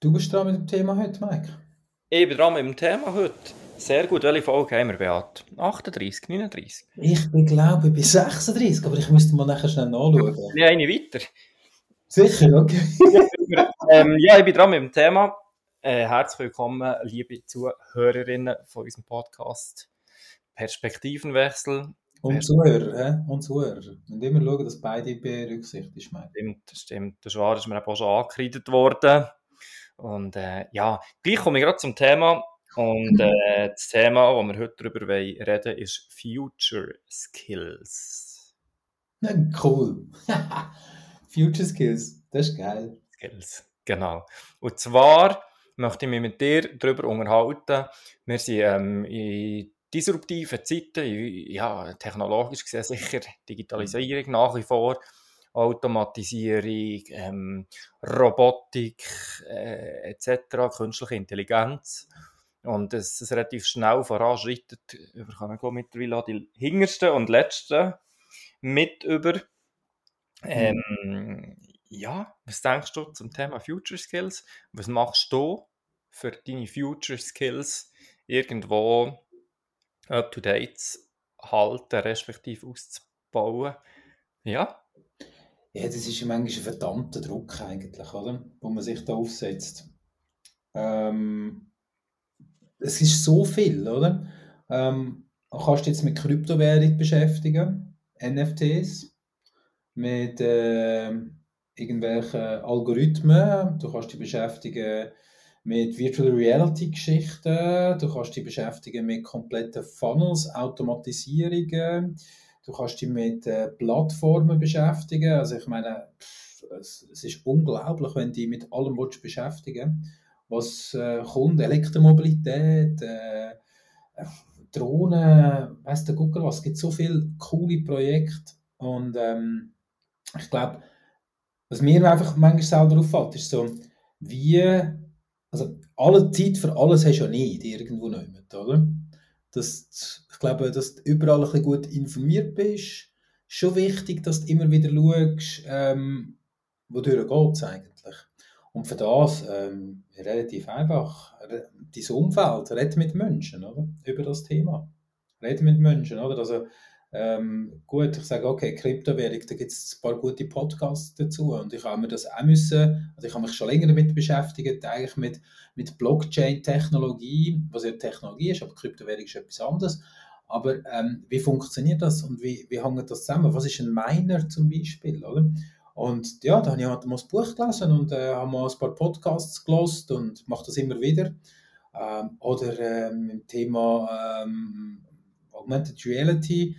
Du bist dran mit dem Thema heute, Mike. Ich bin dran mit dem Thema heute. Sehr gut. Welche Folge haben wir, Beat? 38, 39? Ich bin, glaube ich, bei 36, aber ich müsste mal nachher schnell nachschauen. Ja, eine weiter. Sicher, okay. ähm, ja, ich bin dran mit dem Thema. Äh, herzlich willkommen, liebe Zuhörerinnen von unserem Podcast Perspektivenwechsel. Und Zuhörer, hä? Und Zuhörer. Und immer schauen, dass beide berücksichtigt sind. Stimmt, stimmt. Das war, ist mir auch schon angekreidet worden. Und äh, ja, gleich komme ich gerade zum Thema. Und äh, das Thema, das wir heute darüber reden ist Future Skills. Cool. Future Skills, das ist geil. Skills, genau. Und zwar möchte ich mich mit dir darüber unterhalten. Wir sind ähm, in disruptiven Zeiten, ja, technologisch gesehen sicher Digitalisierung nach wie vor. Automatisierung, ähm, Robotik äh, etc., künstliche Intelligenz. Und es, es relativ schnell voranschreitet. Wir können mittlerweile auch die hintersten und letzten mit über. Ähm, mhm. ja, was denkst du zum Thema Future Skills? Was machst du für deine Future Skills irgendwo up to date halten, respektive auszubauen? Ja. Ja, das ist manchmal ein verdammter Druck eigentlich, oder? Wo man sich da aufsetzt. Ähm, es ist so viel, oder? Ähm, du kannst dich jetzt mit Kryptowährung beschäftigen, NFTs, mit äh, irgendwelchen Algorithmen, du kannst dich beschäftigen mit Virtual Reality Geschichten, du kannst dich beschäftigen mit kompletten Funnels, Automatisierungen, Du kannst dich mit äh, Plattformen beschäftigen. Also ich meine, pff, es, es, ist unglaublich, wenn du dich mit allem willst beschäftigen was äh, kommt, Elektromobilität, äh, Drohnen, weißt du, guck was, es gibt so viele coole Projekte und ähm, ich glaube, was mir einfach manchmal selber auffällt, ist so, wie, also alle Zeit für alles hast du ja nicht irgendwo nicht, oder? Dass ich glaube, dass du überall ein gut informiert bist. Ist schon wichtig, dass du immer wieder schaust, ähm, wodurch geht es eigentlich. Und für das ähm, relativ einfach. Dein Umfeld, red mit Menschen oder? über das Thema. Red mit Menschen. Oder? Also, ähm, gut, ich sage, okay, Kryptowährung, da gibt es ein paar gute Podcasts dazu und ich habe mir das auch müssen, also ich habe mich schon länger damit beschäftigt, eigentlich mit, mit Blockchain-Technologie, was ja Technologie ist, aber Kryptowährung ist etwas anderes. Aber ähm, wie funktioniert das und wie, wie hängt das zusammen? Was ist ein Miner zum Beispiel, oder? Und ja, da habe ich halt mal das Buch gelesen und äh, habe mal ein paar Podcasts gelost und mache das immer wieder. Ähm, oder ähm, im Thema ähm, Augmented Reality,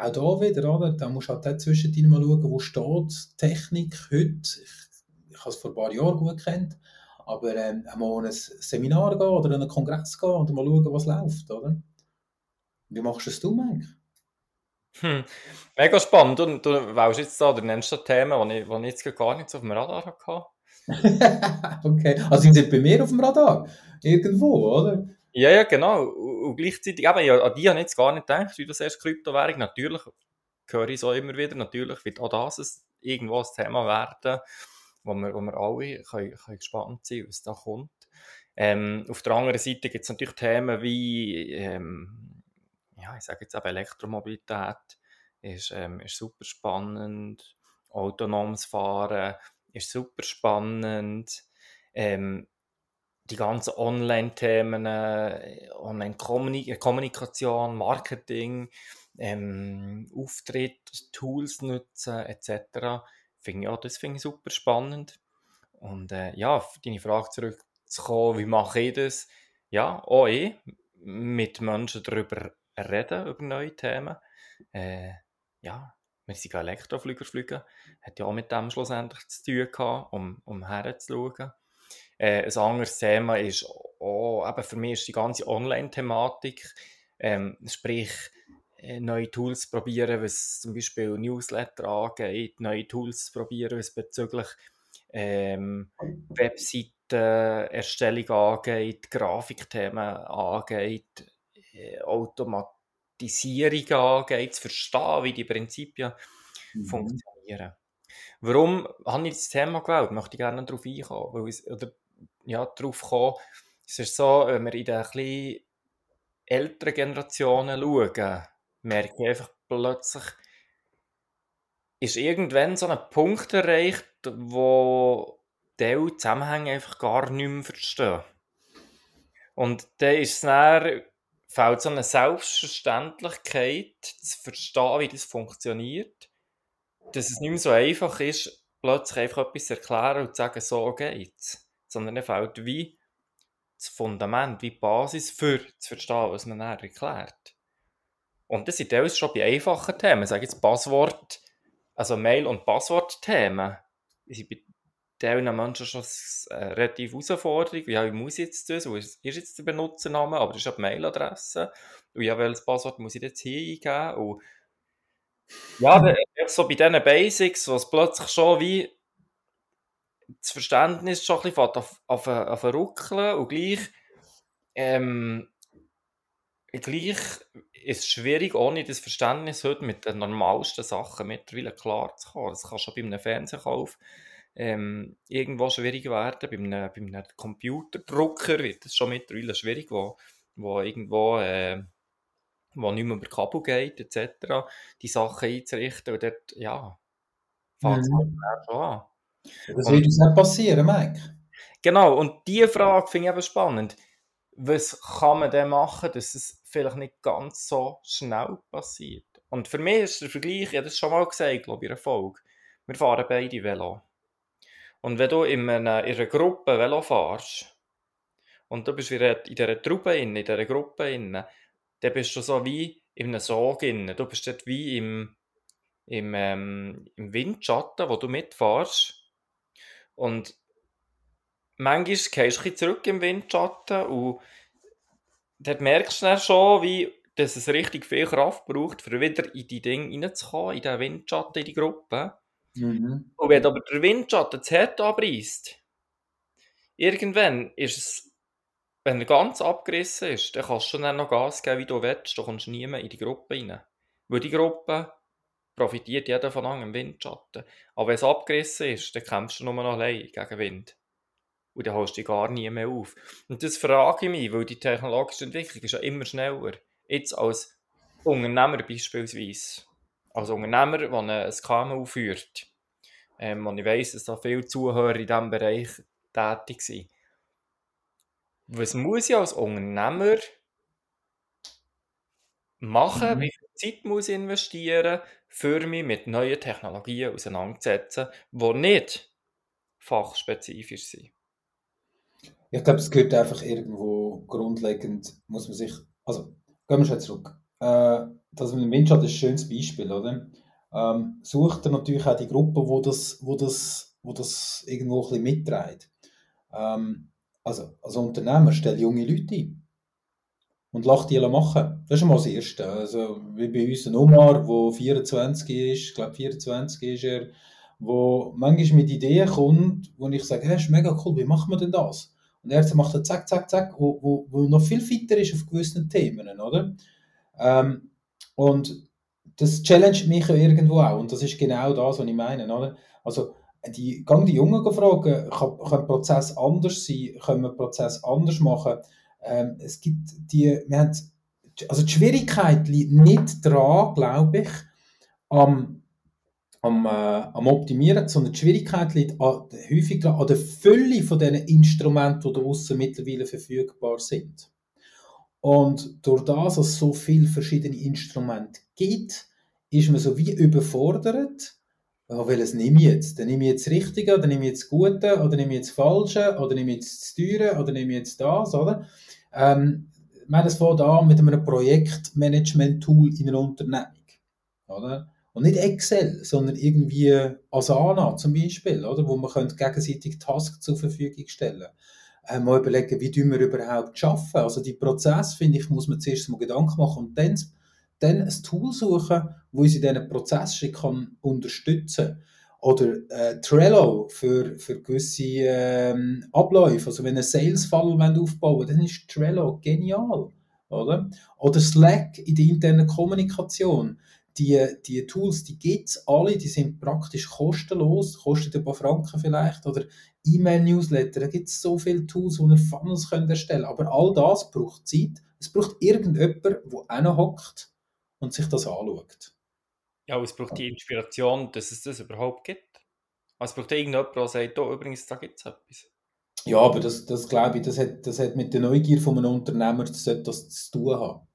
auch da wieder, oder? Da musst du halt zwischendrin mal schauen, wo steht Technik heute. Ich, ich habe es vor ein paar Jahren gut kennt, aber ähm, mal ein Seminar gehen oder einen Kongress gehen und mal schauen, was läuft, oder? Wie machst du es Mike? Hm. Mega spannend. Du, du wählst jetzt da, du nennst da Themen, die ich, die ich jetzt gar nicht auf dem Radar hatte. okay, also sie sind bei mir auf dem Radar. Irgendwo, oder? Ja, ja, genau. Und gleichzeitig, eben, ja, an die habe ich jetzt gar nicht gedacht, wie das erst Kryptowährung. Natürlich höre ich so immer wieder, natürlich wird auch das irgendwo ein Thema werden, wo wir, wo wir alle können, können gespannt sein was da kommt. Ähm, auf der anderen Seite gibt es natürlich Themen wie, ähm, ja, ich sage jetzt eben Elektromobilität, ist, ähm, ist super spannend, autonomes Fahren ist super spannend. Ähm, die ganzen Online-Themen, äh, Online-Kommunikation, Marketing, ähm, Auftritt, Tools nutzen etc. Finde ja, das finde ich super spannend. Und äh, ja, auf deine Frage zurückzukommen, wie mache ich das? Ja, auch ich, mit Menschen darüber reden, über neue Themen. Äh, ja, wir sind Elektroflüger fliegen, hat ja auch mit dem schlussendlich zu tun gehabt, um, um herzuschauen. Äh, ein anderes Thema ist auch, eben für mich ist die ganze Online-Thematik, ähm, sprich äh, neue Tools probieren, was zum Beispiel Newsletter angeht, neue Tools probieren, was bezüglich ähm, Webseiten-Erstellung angeht, Grafikthemen angeht, äh, Automatisierung angeht, zu verstehen, wie die Prinzipien mhm. funktionieren. Warum habe ich das Thema gewählt? Möchte ich gerne darauf eingehen. Weil es, oder, ja, darauf kommen. Es ist so, wenn wir in den älteren Generationen schauen, merke ich einfach plötzlich, ist irgendwann so ein Punkt erreicht, wo die Zusammenhänge einfach gar nicht mehr verstehen. Und dann ist es dann, fehlt so eine Selbstverständlichkeit zu verstehen, wie das funktioniert, dass es nicht mehr so einfach ist, plötzlich einfach etwas erklären und zu sagen, so geht's. Sondern es fehlt wie das Fundament, wie die Basis für zu verstehen, was man dann erklärt. Und das sind teilweise schon bei einfachen Themen. Ich sage jetzt Passwort, also Mail- und Passwortthemen, sind bei vielen Menschen schon eine äh, relativ Herausforderung. Wie muss ich jetzt das? Wo ist jetzt der Benutzername? Aber das ist eine Mailadresse. Und ja, welches Passwort muss ich jetzt hier eingeben? Und ja, so bei diesen Basics, was plötzlich schon wie das Verständnis schon ein bisschen auf, auf, auf ruckeln und gleich, ähm, gleich ist es schwierig, ohne das Verständnis heute mit den normalsten Sachen mittlerweile klar zu kommen. Das kann schon bei einem Fernsehkauf ähm, irgendwo schwierig werden. Bei einem, bei einem Computerdrucker wird es schon mittlerweile schwierig, wo, wo irgendwo äh, wo nicht mehr über Kabel geht, etc., die Sachen einzurichten. Und dort, ja, fängt es mhm. schon an. Das wird uns nicht passieren, Mike. Genau, und diese Frage finde ich eben spannend. Was kann man denn machen, dass es vielleicht nicht ganz so schnell passiert? Und für mich ist der Vergleich, ich habe das schon mal gesagt, glaube ich, in einer Folge. Wir fahren beide Velo. Und wenn du in einer, in einer Gruppe Velo fährst und du bist wieder in dieser Truppe, in dieser Gruppe, dann bist du so wie in einem Sog. Du bist dort wie im, im, ähm, im Windschatten, wo du mitfährst. Und manchmal gehst du ein bisschen zurück im Windschatten und dort merkst du dann schon, wie, dass es richtig viel Kraft braucht, um wieder in die Dinge reinzukommen, in den Windschatten, in die Gruppe. Mhm. Und wenn aber der Windschatten das Herd abreißt, irgendwann ist es, wenn er ganz abgerissen ist, dann kannst du dann noch Gas geben, wie du willst, du kommst nie mehr in die Gruppe rein. Weil die Gruppe profitiert jeder von einem Windschatten. Aber wenn es abgerissen ist, dann kämpfst du nur noch allein gegen Wind. Und dann holst du dich gar nie mehr auf. Und das frage ich mich, weil die technologische Entwicklung ist ja immer schneller. Jetzt als Unternehmer beispielsweise. Als Unternehmer, der ein KMU führt. Ähm, und ich weiss, dass da viele Zuhörer in diesem Bereich tätig sind. Was muss ich als Unternehmer machen? Mhm. Wie Zeit muss investieren, für mich mit neuen Technologien auseinanderzusetzen, die nicht fachspezifisch sind? Ich glaube, es gehört einfach irgendwo grundlegend, muss man sich, also gehen wir schon zurück. Äh, das mit dem Windschatten ist ein schönes Beispiel, oder? Ähm, sucht er natürlich auch die Gruppe, wo das, wo das, wo das irgendwo ein bisschen mitträgt. Ähm, also als Unternehmer stell junge Leute ein und lass die machen. Das ist mal das Erste. Also, wie bei uns ein Omar, der 24 ist, ich glaube 24 ist er, wo manchmal mit Ideen kommt, wo ich sage, hey, ist mega cool, wie machen wir denn das? Und er macht dann zack, zack, zack, wo, wo, wo noch viel fitter ist auf gewissen Themen, oder? Ähm, und das challenged mich ja irgendwo auch. Und das ist genau das, was ich meine, oder? Also, die, gang die Jungen fragen, kann, kann Prozess anders sein, können wir Prozess anders machen? Ähm, es gibt die, wir haben, also die Schwierigkeit liegt nicht daran, glaube ich, am, am, äh, am Optimieren, sondern die Schwierigkeit liegt an, häufig an der Fülle von diesen Instrumenten, die draussen mittlerweile verfügbar sind. Und durch das, dass es so viele verschiedene Instrumente gibt, ist man so wie überfordert. Ja, welches nehme ich jetzt? Dann nehme ich jetzt das Richtige, oder nehme ich jetzt das Gute, oder nehme ich jetzt das Falsche, oder nehme ich jetzt das Teure, oder nehme ich jetzt das, oder? Ähm, haben das fängt an mit einem Projektmanagement-Tool in einer Unternehmung. Oder? Und nicht Excel, sondern irgendwie Asana zum Beispiel, oder? wo man gegenseitig Tasks zur Verfügung stellen äh, mal überlegen, wie wir überhaupt arbeiten. Also die Prozess, finde ich, muss man zuerst mal Gedanken machen und dann, dann ein Tool suchen, wo uns in diesen Prozessschritten unterstützen kann. Oder äh, Trello für, für gewisse ähm, Abläufe. Also wenn ein Sales-Funnel aufbauen dann ist Trello genial. Oder? oder Slack in der internen Kommunikation. die, die Tools, die gibt es alle, die sind praktisch kostenlos, kostet ein paar Franken vielleicht, oder E-Mail-Newsletter, da gibt es so viele Tools, wo ihr Funnels könnt erstellen. Aber all das braucht Zeit. Es braucht irgendjemand, der hockt und sich das anschaut. Ja, es braucht die Inspiration, dass es das überhaupt gibt. Also es braucht irgendjemand, der sagt, oh, übrigens, da gibt es etwas. Ja, aber das, das glaube ich, das hat, das hat mit der Neugier von einem Unternehmer das, das zu tun haben.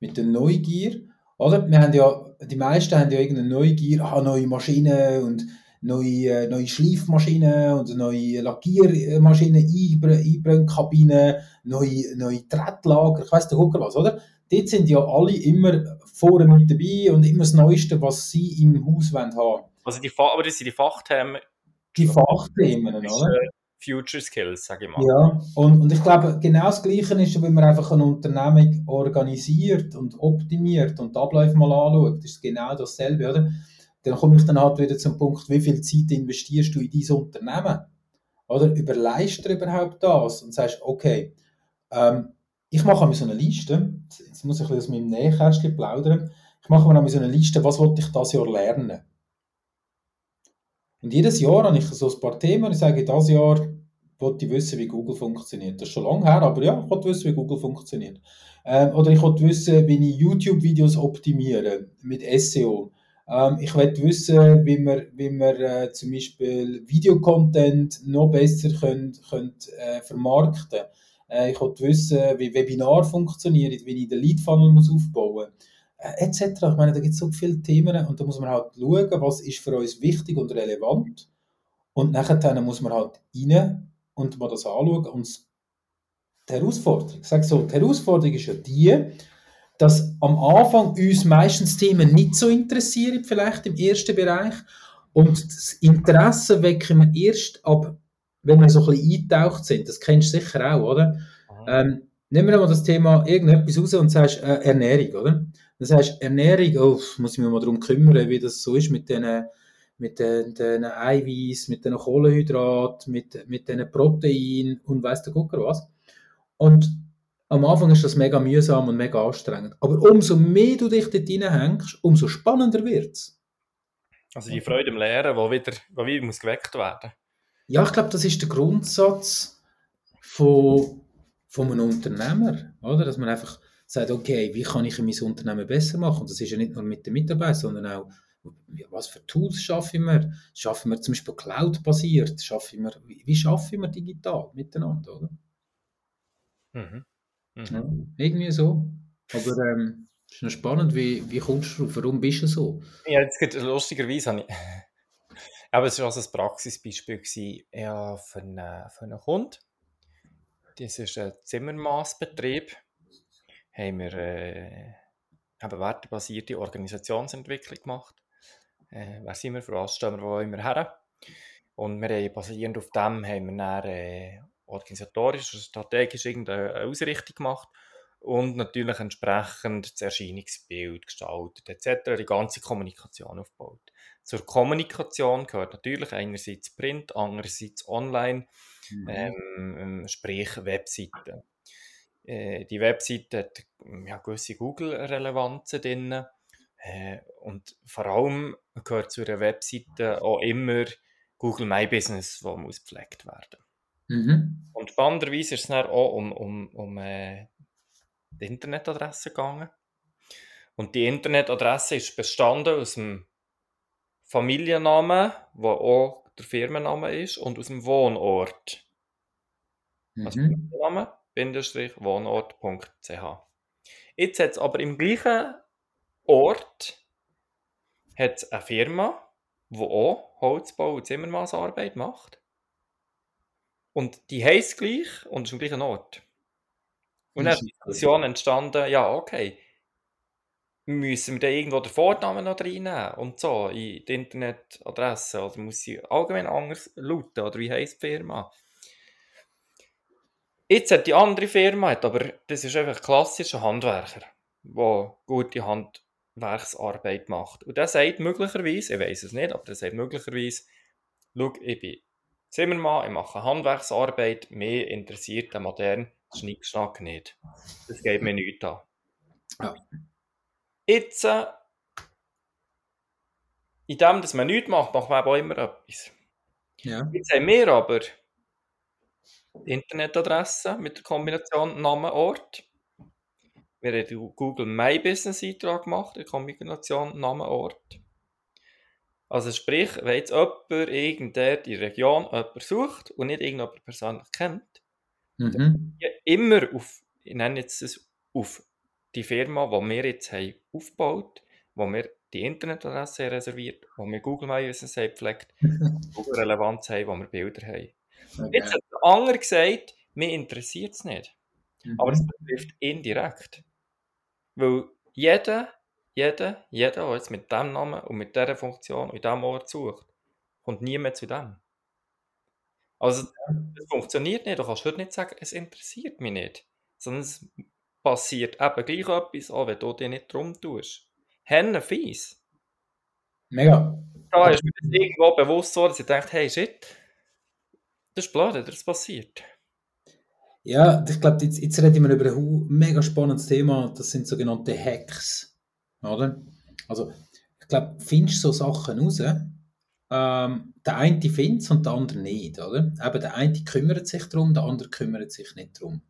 Mit der Neugier, oder? Wir haben ja, die meisten haben ja irgendeine Neugier, ah, neue Maschinen und neue, äh, neue Schleifmaschinen und neue Lackiermaschinen, Einbrennkabinen, neue, neue Trettlager, ich weiss der Gucker was, oder? Dort sind ja alle immer vorne mit dabei und immer das Neueste, was sie im Haus haben wollen Also die, aber das sind die Fachthemen. Die Fachthemen, oder? Äh, Future Skills, sage ich mal. Ja, und, und ich glaube, genau das Gleiche ist, wenn man einfach eine Unternehmung organisiert und optimiert und die Abläufe mal anschaut, ist genau dasselbe, oder? Dann komme ich dann halt wieder zum Punkt, wie viel Zeit investierst du in dieses Unternehmen? Oder überleist du überhaupt das und sagst, okay, ähm, ich mache mir so eine Liste, jetzt muss ich ein aus meinem Nähkästchen plaudern, ich mache mir so eine Liste, was wollte ich das Jahr lernen? Und jedes Jahr habe ich so ein paar Themen ich sage, dieses Jahr wollte ich wissen, wie Google funktioniert. Das ist schon lange her, aber ja, ich wollte wissen, wie Google funktioniert. Ähm, oder ich wollte wissen, wie ich YouTube-Videos optimiere mit SEO. Ähm, ich wollte wissen, wie man, wie man äh, zum Beispiel Videocontent noch besser könnt, könnt, äh, vermarkten kann. Äh, ich wollte wissen, wie Webinar funktioniert, wie ich den Lead-Funnel muss aufbauen. Äh, etc. Ich meine, da gibt es so viele Themen und da muss man halt schauen, was ist für uns wichtig und relevant. Und nachher muss man halt rein und mal das anschauen. Und die Herausforderung, ich sage so, die Herausforderung ist ja die, dass am Anfang uns meistens Themen nicht so interessieren, vielleicht im ersten Bereich. Und das Interesse wecken wir erst ab, wenn wir so ein bisschen eingetaucht sind. Das kennst du sicher auch, oder? Ähm, nehmen wir mal das Thema irgendetwas raus und sagst äh, Ernährung, oder? Das heißt, Ernährung, oh, muss ich mich mal darum kümmern, wie das so ist mit den, mit den, den Eiweiß, mit den Kohlenhydraten, mit, mit den Proteinen und weiss der Gucker was. Und am Anfang ist das mega mühsam und mega anstrengend. Aber umso mehr du dich dort hineinhängst, umso spannender wird es. Also die Freude im Lehren, die wieder, die wieder muss geweckt werden Ja, ich glaube, das ist der Grundsatz von, von einem Unternehmer, oder? Dass man einfach sagt, okay, wie kann ich mein Unternehmen besser machen? Und das ist ja nicht nur mit den Mitarbeitern, sondern auch, was für Tools schaffen wir? Schaffen wir zum Beispiel Cloud-basiert? Schaffen wir, wie schaffen wir digital miteinander, oder? Mhm. Mhm. Ja, irgendwie so. Aber ähm, ist noch spannend, wie, wie kommst du drauf? Warum bist du so? Ja, jetzt geht lustigerweise habe ich. Aber es war also ein Praxisbeispiel gewesen, ja, für, einen, für einen Kunden. Das ist ein Zimmermaßbetrieb haben wir äh, eben wertebasierte Organisationsentwicklung gemacht. Äh, wer sind wir, für was stehen wir, wo immer her? Und wir haben basierend auf dem haben wir dann äh, organisatorisch und strategisch irgendeine Ausrichtung gemacht und natürlich entsprechend das Erscheinungsbild gestaltet etc., die ganze Kommunikation aufgebaut. Zur Kommunikation gehört natürlich einerseits Print, andererseits Online, mhm. ähm, sprich Webseiten. Äh, die Webseite hat ja, gewisse Google-Relevanzen drin. Äh, und vor allem gehört zu einer Webseite auch immer Google My Business, wo muss gepflegt werden. Mhm. Und spannenderweise ist es dann auch um, um, um äh, die Internetadresse gegangen. Und die Internetadresse ist bestanden aus dem Familiennamen, wo auch der Firmenname ist, und aus dem Wohnort. Mhm. Also Firmenname, wohnort.ch. Jetzt hat es aber im gleichen Ort hat's eine Firma, die auch Holzbau und Zimmermaßarbeit macht. Und die heisst gleich und ist am gleichen Ort. Und dann ist die Diskussion entstanden, ja, okay, müssen wir da irgendwo den Vornamen noch reinnehmen und so in die Internetadresse oder muss sie allgemein anders lauten oder wie heisst die Firma? Jetzt hat die andere Firma, aber das ist einfach ein klassischer Handwerker, der gute Handwerksarbeit macht. Und der sagt möglicherweise, ich weiß es nicht, aber der sagt möglicherweise, schau, ich bin Zimmermann, ich mache Handwerksarbeit, mehr interessiert der moderne Schnickschnack nicht. Das geht mir nicht an. Ja. Jetzt äh, in dem, dass man nichts macht, macht man auch immer etwas. Ja. Jetzt haben wir aber die Internetadresse mit der Kombination Name, Ort. Wir haben den Google My Business Eintrag gemacht, in Kombination Name, Ort. Also sprich, wenn jetzt jemand irgendeiner die Region jemand sucht und nicht irgendjemand persönlich kennt, Mhm. ja, immer auf, ich nenne jetzt das auf die Firma, die wir jetzt haben aufgebaut, wo wir die Internetadresse haben reserviert, wo wir Google My Business haben gepflegt, Google Relevanz haben, wo wir Bilder haben. Jetzt hat der andere gesagt, mir interessiert es nicht. Mhm. Aber es betrifft indirekt. Weil jeder, jeder, jeder, der jetzt mit dem Namen und mit dieser Funktion in diesem Ort sucht, kommt nie mehr zu dem. Also, es funktioniert nicht. Du kannst heute nicht sagen, es interessiert mich nicht. Sondern es passiert eben gleich etwas, auch wenn du dich nicht drum tust. Henne fies. Mega. Da ist mir das irgendwo bewusst so, dass ich dachte, hey, shit, das ist blöd, das passiert. Ja, ich glaube, jetzt, jetzt reden wir über ein mega spannendes Thema. Das sind sogenannte Hacks. Oder? Also, ich glaube, findest so Sachen raus. Ähm, der eine findet es und der andere nicht. Oder? Eben, der eine kümmert sich darum, der andere kümmert sich nicht darum.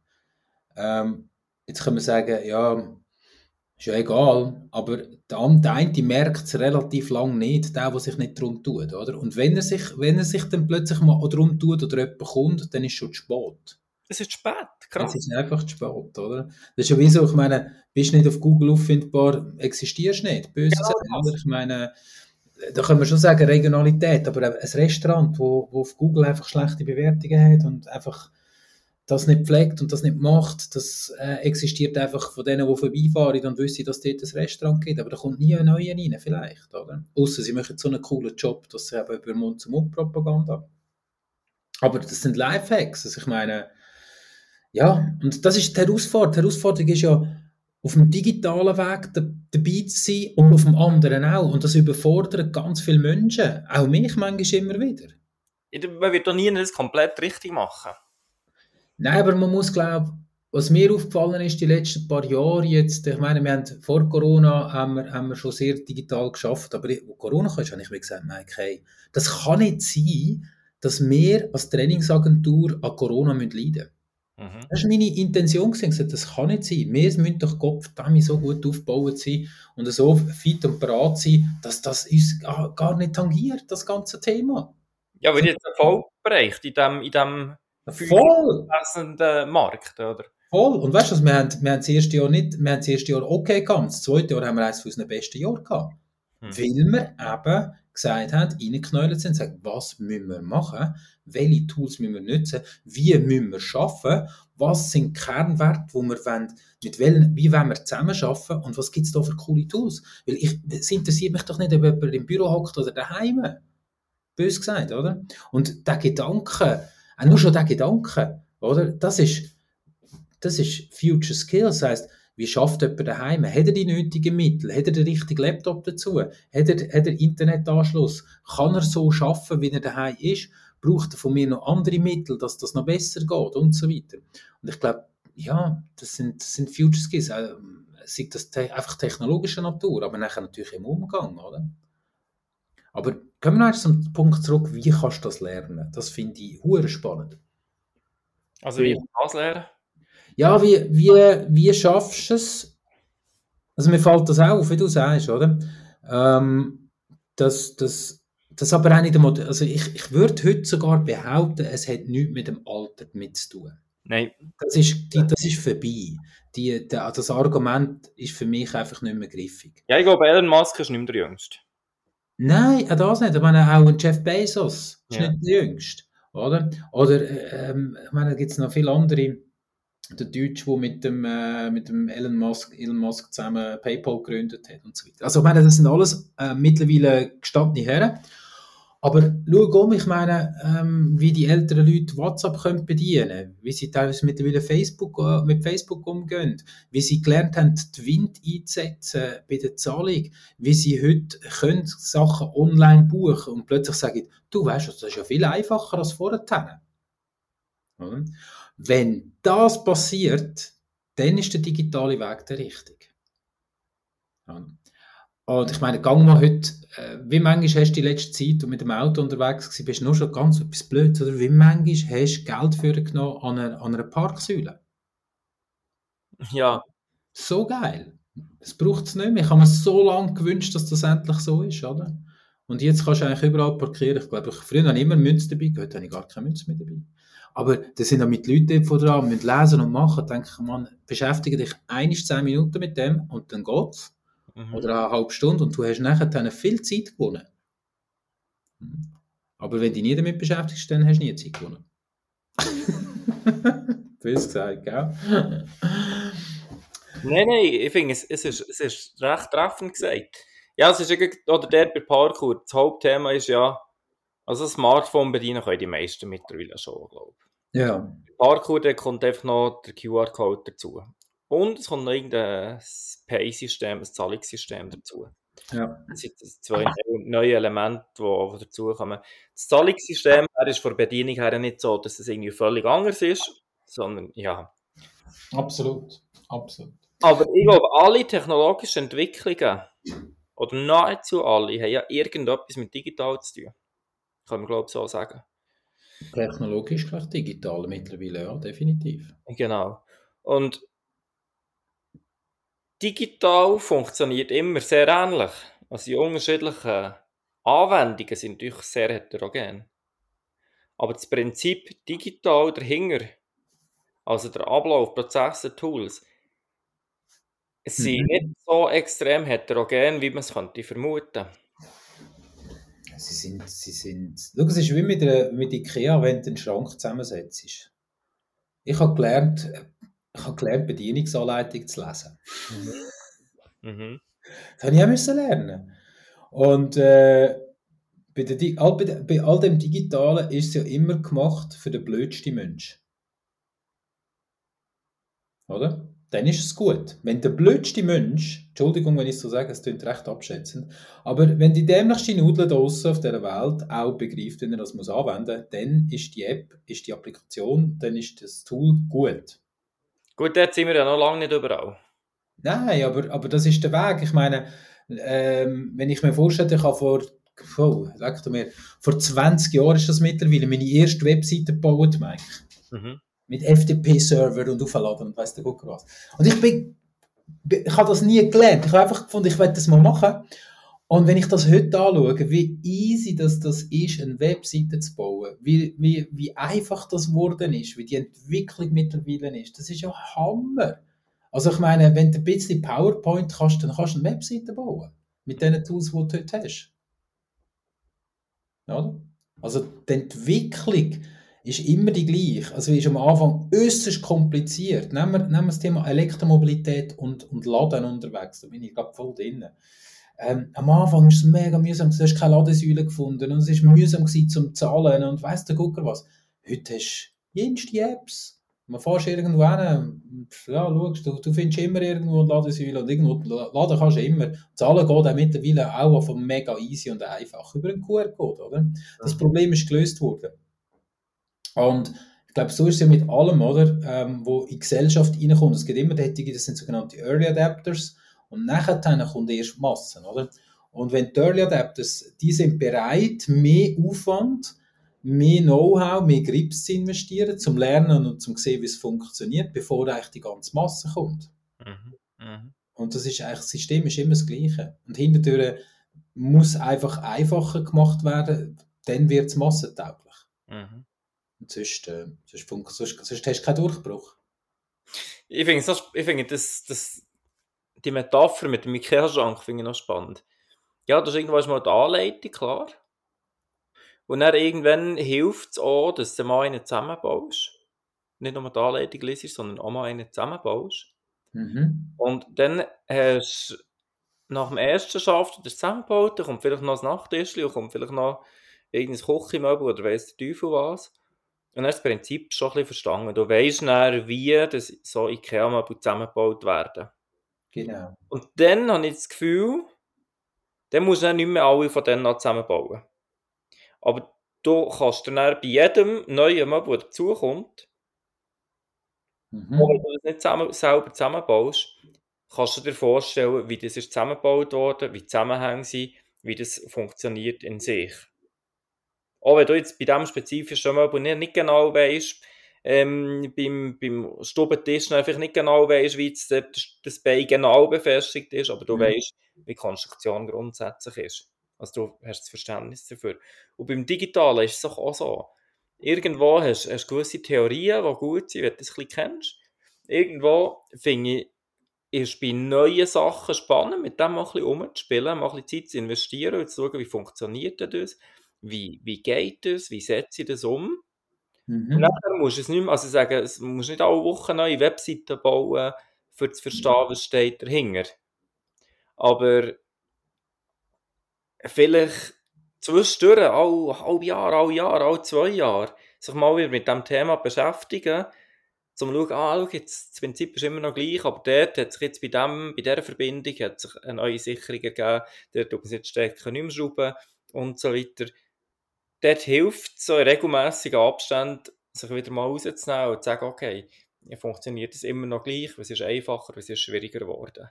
Ähm, jetzt können wir sagen, ja, ist ja egal, aber der, der eine merkt es relativ lang nicht, der, der sich nicht darum tut. Oder? Und wenn er, sich, wenn er sich dann plötzlich mal darum tut oder jemand kommt, dann ist es schon zu spät. Es ist spät, Es krass. ist einfach zu spät, oder? Das ist ja wie so, ich meine, bist nicht auf Google auffindbar, existierst nicht. Böse Genau das. oder? Ich meine, da können wir schon sagen, Regionalität, aber ein Restaurant, wo, wo auf Google einfach schlechte Bewertungen hat und einfach das nicht pflegt und das nicht macht, das äh, existiert einfach von denen, die vorbeifahren und wissen, dass dort ein Restaurant gibt. Aber da kommt nie ein neuer rein, vielleicht, oder? Ausser sie machen so einen coolen Job, dass sie eben über Mund zu Mund Propaganda. Aber das sind Lifehacks. Also ich meine, ja, und das ist die Herausforderung. Die Herausforderung ist ja, auf dem digitalen Weg da- dabei zu sein und auf dem anderen auch. Und das überfordert ganz viele Menschen. Auch mich manchmal immer wieder. Man wird doch nie das komplett richtig machen. Nein, aber man muss glauben, was mir aufgefallen ist die letzten paar Jahre jetzt, ich meine, wir haben vor Corona haben wir, haben wir schon sehr digital geschafft, aber wo Corona kam, habe ich mir gesagt, Mike, hey, das kann nicht sein, dass wir als Trainingsagentur an Corona leiden müssen. Mhm. Das war meine Intention. sagte, Das kann nicht sein. Wir müssen doch Kopf so gut aufgebaut sein und so fit und bereit sein, dass das uns gar gar nicht tangiert, das ganze Thema. Ja, weil jetzt Erfolg bereicht in dem, in dem Voll! wesenden Markt, oder? Voll. Und weißt du, was, wir haben, wir haben das erste Jahr nicht, wir haben das erste Jahr okay gehabt. Das zweite Jahr haben wir eines von unseren besten Jahren gehabt. Hm. Weil wir eben gesagt haben, reingeknäult sind, sagen, was müssen wir machen, welche Tools müssen wir nutzen, wie müssen wir arbeiten, was sind die Kernwerte, wo wir wollen, mit welchen, wie wollen wir zusammenarbeiten und was gibt es da für coole Tools. Weil ich, es interessiert mich doch nicht, ob jemand im Büro hockt oder daheim. Bös gesagt, oder? Und der Gedanke, auch nur schon der Gedanke, oder? Das ist, das ist Future Skills. Das heisst, wie schafft jemand daheim? Hat er die nötigen Mittel? Hat er den richtigen Laptop dazu? Hat er, hat er Internetanschluss? Kann er so arbeiten, wie er daheim ist? Braucht er von mir noch andere Mittel, dass das noch besser geht und so weiter? Und ich glaube, ja, das sind, das sind Future Skills. Äh, sei das te einfach technologischer Natur, aber nachher natürlich im Umgang, oder? Aber kommen wir noch zum Punkt zurück, wie kannst du das lernen? Das finde ich hure spannend. Also wie ich das lernen? Ja, wie, wie, wie schaffst du es? Also mir fällt das auch auf, wie du sagst, oder? Ähm, dass das, das aber auch nicht einmal, also ich, ich würde heute sogar behaupten, es hat nichts mit dem Alter mit zu tun. Nein, Das ist, die, das ist vorbei. Die, der, das Argument ist für mich einfach nicht mehr griffig. ja, ich glaube, Elon Musk ist nicht mehr der Jüngste. Nein, auch das nicht. Ich meine, auch ein Jeff Bezos ist Ja. nicht der Jüngste. Oder? Oder ähm, ich meine, da gibt es noch viele andere. Der Deutsche, der mit dem, äh, mit dem Elon, Musk, Elon Musk zusammen PayPal gegründet hat und so weiter. Also ich meine, das sind alles äh, mittlerweile gestandene Herren. Aber schau um, ich meine, ähm, wie die älteren Leute WhatsApp können bedienen wie sie teilweise mittlerweile Facebook, äh, mit Facebook umgehen, wie sie gelernt haben, die Wind einzusetzen bei der Zahlung, wie sie heute können Sachen online buchen und plötzlich sagen, du weißt, das ist ja viel einfacher als vorher. Wenn das passiert, dann ist der digitale Weg der richtige. Ja. Und ich meine, gang mal heute, wie manchmal hast du die letzte Zeit und mit dem Auto unterwegs gewesen, bist du nur schon ganz etwas blöd, oder wie manchmal hast du Geld für genommen an einer, an einer Parksäule? Ja. So geil. Es braucht es nicht mehr. Ich habe mir so lange gewünscht, dass das endlich so ist, oder? Und jetzt kannst du eigentlich überall parkieren. Ich glaube, ich, früher habe ich immer Münze dabei, heute habe ich gar keine Münze mehr dabei. Aber da sind auch mit Leuten von dran, müssen lesen und machen. Da denke ich, man, beschäftige dich ein, zehn Minuten mit dem und dann geht's. Mhm. Oder eine halbe Stunde und du hast nachher dann viel Zeit gewonnen. Aber wenn du dich nie damit beschäftigst, dann hast du nie Zeit gewonnen. Bös gesagt, gell? nein, nein, ich finde, es, es, ist, es ist recht treffend gesagt. Ja, es ist irgendwie, oder der bei Parkour, das Hauptthema ist ja, also Smartphone bedienen können die meisten mittlerweile schon, glaube ich. Ja. Parkour, da kommt einfach noch der QR-Code dazu. Und es kommt noch irgendein Pay-System, ein Zahlungssystem dazu. Ja. Das sind zwei neue Elemente, die, dazukommen. Das Zahlungssystem ist von der Bedienung her nicht so, dass es irgendwie völlig anders ist, sondern ja. Absolut, absolut. Aber ich glaube, alle technologischen Entwicklungen, oder nahezu alle, haben ja irgendetwas mit digital zu tun. Kann man, glaube ich, so sagen. Technologisch gleich digital mittlerweile, ja, definitiv. Genau. Und digital funktioniert immer sehr ähnlich. Also die unterschiedlichen Anwendungen sind natürlich sehr heterogen. Aber das Prinzip digital dahinter, also der Ablauf, Prozesse, Tools, sind mhm. nicht so extrem heterogen, wie man es könnte vermuten. Sie sind, sie sind, schau, es ist wie mit, der, mit Ikea, wenn du einen Schrank zusammensetzt. Ich habe gelernt, ich habe gelernt, Bedienungsanleitung zu lesen. Mhm. mhm. Das habe ich auch müssen lernen. Und äh, bei, der, all, bei, bei all dem Digitalen ist es ja immer gemacht für den blödsten Mensch. Oder? Dann ist es gut. Wenn der blödste Mensch, Entschuldigung, wenn ich so sage, es klingt recht abschätzend, aber wenn die dämlichste Nudel draussen auf dieser Welt auch begreift, wie er das muss anwenden muss, dann ist die App, ist die Applikation, dann ist das Tool gut. Gut, dort sind wir ja noch lange nicht überall. Nein, aber, aber das ist der Weg. Ich meine, ähm, wenn ich mir vorstelle, ich habe vor, oh, mir, vor 20 Jahren ist das mittlerweile meine erste Webseite gebaut, Mike. Mhm. Mit FTP-Server und aufladen und weiss der Gucker was. Und ich bin, ich habe das nie gelernt. Ich habe einfach gefunden, ich werde das mal machen. Und wenn ich das heute anschaue, wie easy das, das ist, eine Webseite zu bauen, wie, wie, wie einfach das geworden ist, wie die Entwicklung mittlerweile ist, das ist ja Hammer. Also ich meine, wenn du ein bisschen PowerPoint kannst, dann kannst du eine Webseite bauen. Mit den Tools, die du heute hast. Oder? Also die Entwicklung ist immer die gleiche. Also ist am Anfang äußerst kompliziert. Nehmen wir, nehmen wir das Thema Elektromobilität und, und Laden unterwegs. Da bin ich gerade voll drin. Ähm, am Anfang war es mega mühsam, du hast keine Ladesäule gefunden und es war mühsam gewesen, zum Zahlen und weiss der Gucker was. Heute hast du jenste Apps. Man fährst irgendwo hin, ja, schaust, du, du findest immer irgendwo eine Ladesäule und irgendwo laden kannst du immer. Zahlen geht auch mittlerweile auch von mega easy und einfach über einen QR-Code, oder? Das mhm. Problem ist gelöst worden. Und ich glaube, so ist es ja mit allem, oder? Ähm, wo in die Gesellschaft reinkommt. Es gibt immer die, das sind sogenannte Early Adapters und nachher kommt erst Massen, oder? Und wenn die Early Adapters, die sind bereit, mehr Aufwand, mehr Know-how, mehr Grips zu investieren, zum Lernen und zum sehen, wie es funktioniert, bevor eigentlich die ganze Masse kommt. Mhm. Mhm. Und das ist eigentlich, das System ist immer das Gleiche. Und hinterher muss einfach einfacher gemacht werden, dann wird es massentauglich. Mhm. Und sonst, äh, sonst, sonst, sonst hast du keinen Durchbruch. Ich finde, das, ich finde das, das die Metapher mit dem Ikea-Schrank finde ich noch spannend. Ja, das ist irgendwann mal die Anleitung, klar. Und dann irgendwann hilft es auch, dass du mal einen zusammenbaust. Nicht nur die Anleitung liest, sondern auch mal einen zusammenbaust. Mhm. Und dann hast du nach dem ersten Schaft das zusammengebaut, dann kommt vielleicht noch das Nachttischchen und kommt vielleicht noch irgendein Küchenmöbel oder weiss der Teufel was. Und dann hast du das Prinzip schon ein bisschen verstanden. Du weißt dann, wie das so Ikea-Möbel zusammengebaut werden. Genau. Und dann habe ich das Gefühl, dann musst du nicht mehr alle von denen zusammenbauen. Aber du kannst dann bei jedem neuen Möbel, der dazukommt, mhm. wenn du das nicht zusammen, selber zusammenbaust, kannst du dir vorstellen, wie das ist zusammengebaut wurde, wie die Zusammenhänge sind, wie das funktioniert in sich. Auch wenn du jetzt bei diesem spezifischen Möbel nicht, nicht genau weißt, ähm, beim, beim Stubentisch einfach nicht genau weißt, wie das, das Bein genau befestigt ist, aber du mhm. weißt, wie die Konstruktion grundsätzlich ist. Also du hast das Verständnis dafür. Und beim Digitalen ist es auch so. Irgendwo hast du gewisse Theorien, die gut sind, wenn du das ein bisschen kennst. Irgendwo finde ich, ist bei neuen Sachen spannend, mit dem mal ein bisschen umzuspielen, mal ein bisschen Zeit zu investieren und zu schauen, wie funktioniert das, wie, wie geht das, wie setze ich das um. Mhm. Und dann musst du es nicht mehr, also sagen, es musst nicht alle Wochen neue Webseiten bauen, für zu verstehen, was steht dahinter. Aber vielleicht zwischendurch, alle halb Jahr, alle Jahr, alle zwei Jahre, sich mal wieder mit diesem Thema beschäftigen, um zu schauen, ah, schau, jetzt, das Prinzip ist immer noch gleich, aber dort hat sich jetzt bei, dem, bei dieser Verbindung hat sich eine neue Sicherung ergeben, dort tut man jetzt Stecker nicht mehr schrauben und so weiter. Dort hilft so in regelmäßigen Abständen, sich wieder mal rauszunehmen und zu sagen, okay, funktioniert das immer noch gleich, was ist einfacher, was ist schwieriger geworden.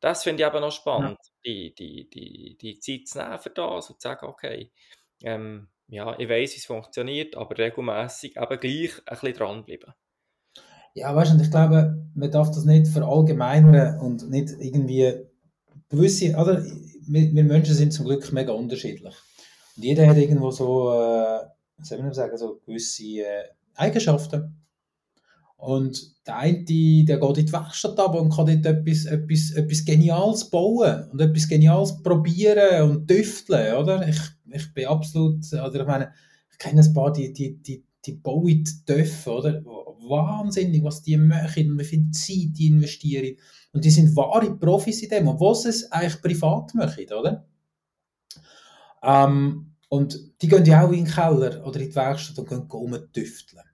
Das finde ich eben noch spannend, ja. die, die, die, die Zeit zu nehmen für das und zu sagen, okay, ähm, ja, ich weiß, wie es funktioniert, aber regelmäßig eben gleich ein bisschen dranbleiben. Ja, weißt du, ich glaube, man darf das nicht verallgemeinern und nicht irgendwie gewisse, oder? Wir, wir Menschen sind zum Glück mega unterschiedlich. Und jeder hat irgendwo so, äh, soll man sagen, so gewisse äh, Eigenschaften. Und der eine, der geht in die Werkstatt ab und kann dort etwas, etwas, etwas Geniales bauen und etwas Geniales probieren und tüfteln, oder? Ich, ich bin absolut, oder ich meine, ich kenne ein paar, die, die, die, die bauen Töpfe, oder? Wahnsinnig, was die machen und wie viel Zeit die investieren. Und die sind wahre Profis in dem, obwohl sie es eigentlich privat machen, oder? Ähm, und die gehen ja auch in den Keller oder in die Werkstatt und gehen rumtüfteln.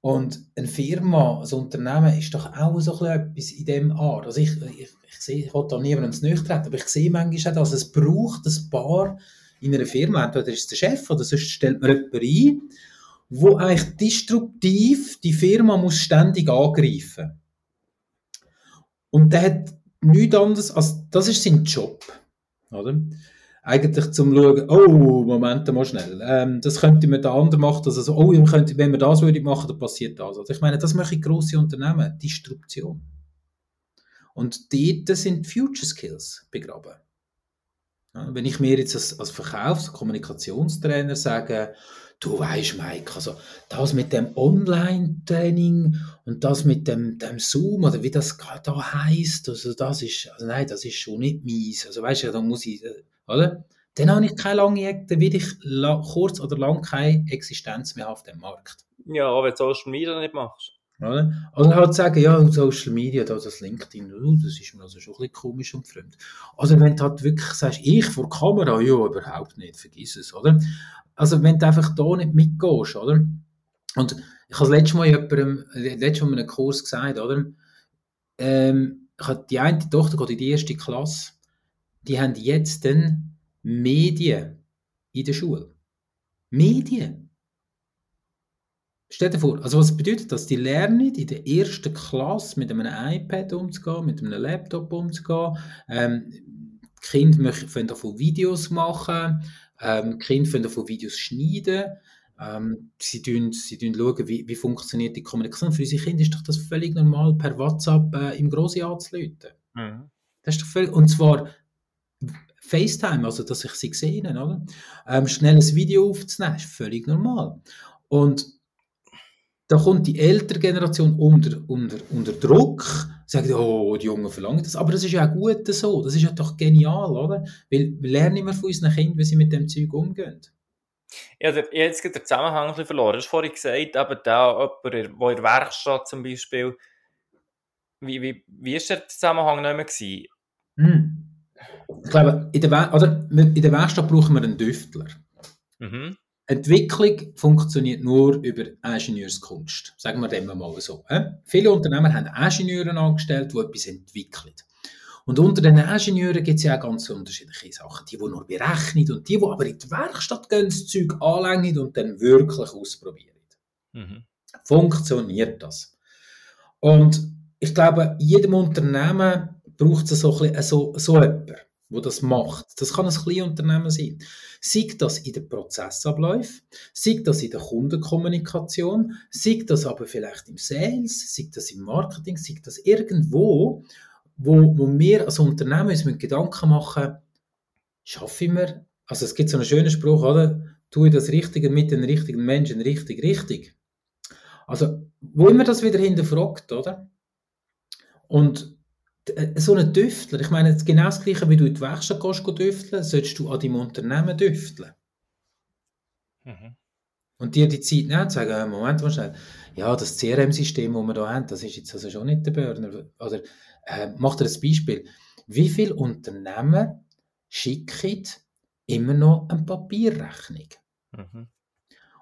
Und eine Firma, ein Unternehmen ist doch auch so etwas in dem Art. Also ich, ich, ich sehe, ich will da niemandem zu treten, aber ich sehe manchmal auch, dass es braucht ein paar in einer Firma, entweder ist es der Chef oder sonst stellt man jemanden ein, wo eigentlich destruktiv die Firma muss ständig angreifen. Und der hat nichts anderes, als das ist sein Job. Oder? Eigentlich zum schauen, oh, Moment mal schnell, ähm, das könnte man da anders machen, also, oh, könnte, wenn wir das würde machen, dann passiert das. Also ich meine, das machen grosse Unternehmen, Distribution. Und dort sind Future Skills begraben. Wenn ich mir jetzt als, Verkaufs- Kommunikationstrainer sage, du weißt, Mike, also das mit dem Online-Training und das mit dem, dem Zoom oder wie das da heißt, also das ist, also nein, das ist schon nicht meins. Also weißt du, da muss ich, äh, oder? Dann habe ich keine lange, dann will ich kurz oder lang keine Existenz mehr auf dem Markt. Ja, aber wenn du Social Media nicht machst. Oder? Oder halt sagen, ja, Social Media, da das LinkedIn, oh, das ist mir also schon ein bisschen komisch und fremd. Also wenn du halt wirklich sagst, ich vor Kamera, ja, überhaupt nicht, vergiss es, oder? Also wenn du einfach da nicht mitgehst, oder? Und ich habe letztes Mal jemandem, letztes Mal in einem Kurs gesagt, oder? Ähm, ich habe die eine Tochter geht in die erste Klasse die haben jetzt dann Medien in der Schule. Medien. Stell dir vor, also was bedeutet das? Die lernen in der ersten Klasse mit einem iPad umzugehen, mit einem Laptop umzugehen. Ähm, die Kinder können davon Videos machen, ähm, die Kinder können davon Videos schneiden. Ähm, sie, tun, sie tun schauen, wie, wie funktioniert die Kommunikation. Für unsere Kinder ist doch das völlig normal, per WhatsApp äh, im Grossen anzuleuten. Mhm. Das ist doch völlig, und zwar FaceTime, also dass ich sie gesehen oder? Ähm, schnell ein Video aufzunehmen, ist völlig normal. Und da kommt die ältere Generation unter, unter, unter Druck, sagt, oh, die Jungen verlangen das. Aber das ist ja auch gut so, das ist ja doch genial, oder? Weil wir lernen immer von unseren Kindern, wie sie mit dem Zeug umgehen. Ja, der, jetzt den Zusammenhang ein bisschen verloren. Du hast vorhin gesagt, eben da, jemand, der in der Werkstatt zum Beispiel, wie, wie, wie ist der Zusammenhang nicht mehr gewesen? Hm. Ich glaube, in der, oder, in der Werkstatt brauchen wir einen Düftler. Mhm. Entwicklung funktioniert nur über Ingenieurskunst. Sagen wir dem mal so. Viele Unternehmer haben Ingenieure angestellt, die etwas entwickeln. Und unter den Ingenieuren gibt es ja auch ganz unterschiedliche Sachen. Die, die nur berechnen und die, die aber in die Werkstatt gehen, das Zeug anlängen und dann wirklich ausprobieren. Mhm. Funktioniert das? Und ich glaube, jedem Unternehmen braucht es so, ein bisschen, so, so jemanden, der das macht. Das kann ein kleines Unternehmen sein. Sei das in den Prozessabläufen, sei das in der Kundenkommunikation, sei das aber vielleicht im Sales, sei das im Marketing, sei das irgendwo, wo, wo wir als Unternehmen uns mit Gedanken machen, schaffen wir, also es gibt so einen schönen Spruch, oder? Tue das Richtige mit den richtigen Menschen richtig, richtig. Also, wo immer das wieder hinterfragt, oder? Und so ein Düftler, ich meine, genau das Gleiche, wie du in die Werkstatt gehst, düfteln, solltest du an deinem Unternehmen düfteln. Mhm. Und dir die Zeit nehmen, zu sagen, äh, Moment mal schnell, ja, das CRM-System, das wir hier haben, das ist jetzt also schon nicht der Burner. Oder äh, mach dir ein Beispiel. Wie viele Unternehmen schicken immer noch eine Papierrechnung? Mhm.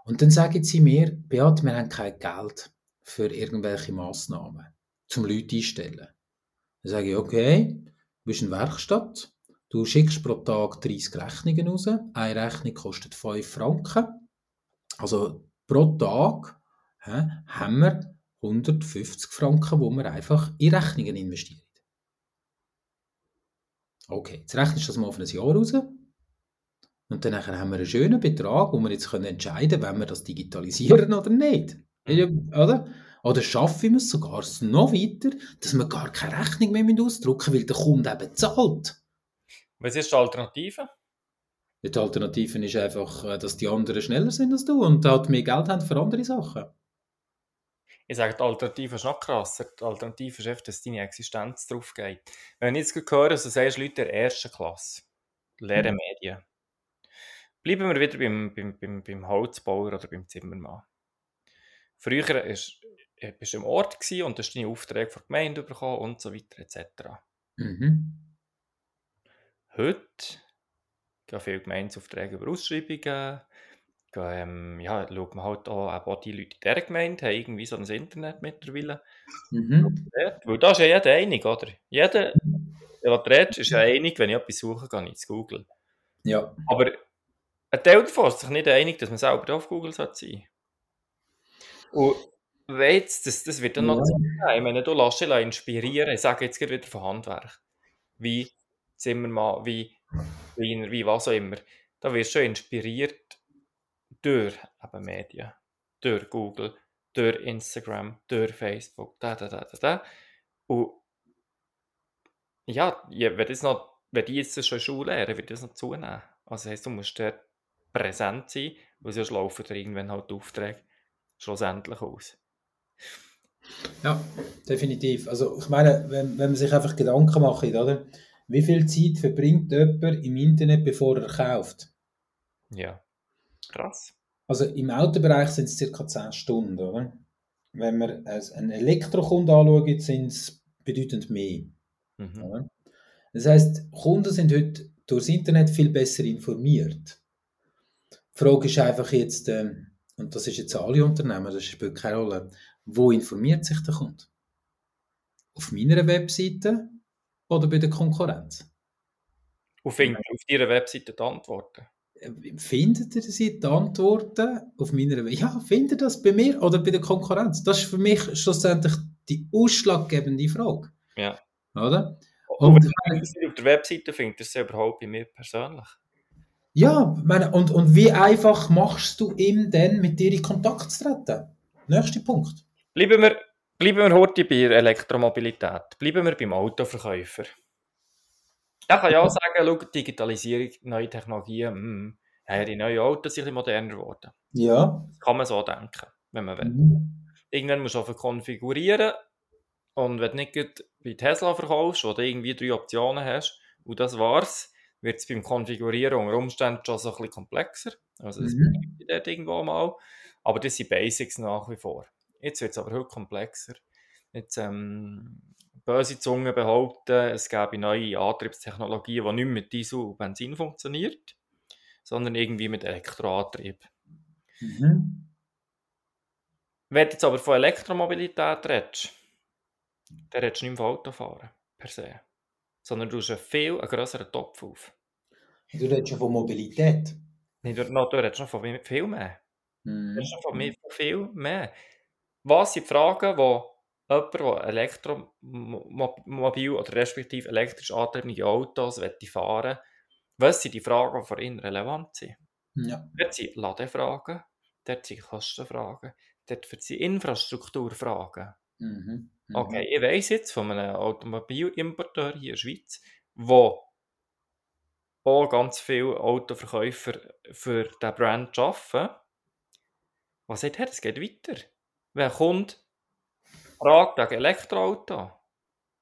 Und dann sagen sie mir, Beat, wir haben kein Geld für irgendwelche Massnahmen, zum Leute einstellen. Dann sage ich, okay, du bist in Werkstatt, du schickst pro Tag 30 Rechnungen raus, eine Rechnung kostet 5 Franken. Also pro Tag hä, haben wir 150 Franken, die wir einfach in Rechnungen investieren. Okay, jetzt rechnest du das mal auf ein Jahr raus. Und dann haben wir einen schönen Betrag, wo wir jetzt entscheiden können, wenn wir das digitalisieren oder nicht. Oder? Oder schaffen wir es sogar noch weiter, dass wir gar keine Rechnung mehr ausdrucken weil der Kunde eben zahlt. Was ist die Alternative? Die Alternative ist einfach, äh, dass die anderen schneller sind als du und halt mehr Geld haben für andere Sachen. Ich sage, die Alternative ist noch krasser. Die Alternative ist einfach, dass deine Existenz drauf geht. Wenn ich jetzt höre, so sagst Leute der ersten Klasse, lehren mhm. Medien. Bleiben wir wieder beim, beim, beim, beim Holzbauer oder beim Zimmermann. Früher ist bist du im Ort gewesen und hast deine Aufträge von der Gemeinde bekommen und so weiter etc. Mhm. Heute gehen viele Gemeinsaufträge über Ausschreibungen, gehen, ähm, ja, schaut man halt auch, auch die Leute in dieser Gemeinde haben irgendwie so ein Internet mittlerweile. Mhm. Weil da ist ja jeder einig, oder? Jeder, der was redest, ist ja einig, wenn ich etwas suche, gehe ich zu Google. Ja. Aber ein Teil davon ist sich nicht einig, dass man selber auf Google sein sollte. Und weißt, das, das wird dann noch ja. Ich meine, du lässt dich inspirieren. Ich sage jetzt wieder von Handwerk. Wie Zimmermann, wie Wiener, wie was auch immer. Da wirst du schon inspiriert durch eben Medien, durch Google, durch Instagram, durch Facebook, da, da, da, da, da. Und ja, wenn, das noch, wenn die jetzt schon Schule lernen, wird das noch zunehmen. Also das heisst, du musst dort präsent sein, weil sonst laufen dir irgendwann halt die Aufträge schlussendlich aus. Ja, definitiv. Also ich meine, wenn, wenn man sich einfach Gedanken macht, oder? Wie viel Zeit verbringt jemand im Internet, bevor er kauft? Ja, krass. Also im Autobereich sind es ca. 10 Stunden, oder? Wenn wir einen Elektrokunden anschauen, sind es bedeutend mehr. Mhm. Das heißt, Kunden sind heute durchs Internet viel besser informiert. Die Frage ist einfach jetzt, ähm, und das ist jetzt alle Unternehmen, das spielt keine Rolle, wo informiert sich der Kunde? Auf meiner Webseite oder bei der Konkurrenz? Und findet auf Ihrer Webseite die Antworten? Äh, findet ihr sie die Antworten auf meiner Webseite? Ja, findet ihr das bei mir oder bei der Konkurrenz? Das ist für mich schlussendlich die ausschlaggebende Frage. Ja. Oder? Und, und wenn ihr sie auf der Webseite findet, ist es überhaupt bei mir persönlich? Ja, meine, und, und wie einfach machst du ihm denn mit dir in Kontakt zu treten? Nächster Punkt. Bleiben wir, bleiben wir heute bei Elektromobilität. Bleiben wir beim Autoverkäufer. Da kann ich auch sagen, schau, Digitalisierung, neue Technologien, mm, ja, die neuen Autos sind ein bisschen moderner geworden. Ja. Kann man so denken, wenn man will. Mhm. Irgendwann musst du auch konfigurieren und wenn du nicht bei Tesla verkaufst, du irgendwie drei Optionen hast, und das war's, wird es beim Konfigurieren unter Umständen schon so ein bisschen komplexer. Also das mhm. dort irgendwo mal. Aber das sind Basics nach wie vor. Jetzt wird es aber heute komplexer. Jetzt, ähm, böse Zungen behaupten, es gäbe neue Antriebstechnologien, die nicht mit Diesel und Benzin funktioniert, sondern irgendwie mit Elektroantrieb. Mhm. Wenn du jetzt aber von Elektromobilität redest, dann redest du nicht mehr von Autofahren per se, sondern du hast einen viel größeren Topf auf. Du redest schon von Mobilität? Nicht, du, du redest schon von viel mehr. Mhm. Das ist von mir viel mehr. Was sind die Fragen, die jemand, der Elektromobil oder respektive elektrisch angetriebene Autos fahren was sind die Fragen, die für ihn relevant sind? Ja. Dort sind Ladefragen, dort sind Kostenfragen, dort sind Infrastrukturfragen. Mhm. Mhm. Okay, ich weiss jetzt von einem Automobilimporteur hier in der Schweiz, wo auch ganz viele Autoverkäufer für diesen Brand arbeiten. Was sagt er? Es geht weiter. Ein Kunde fragt wegen Elektroauto,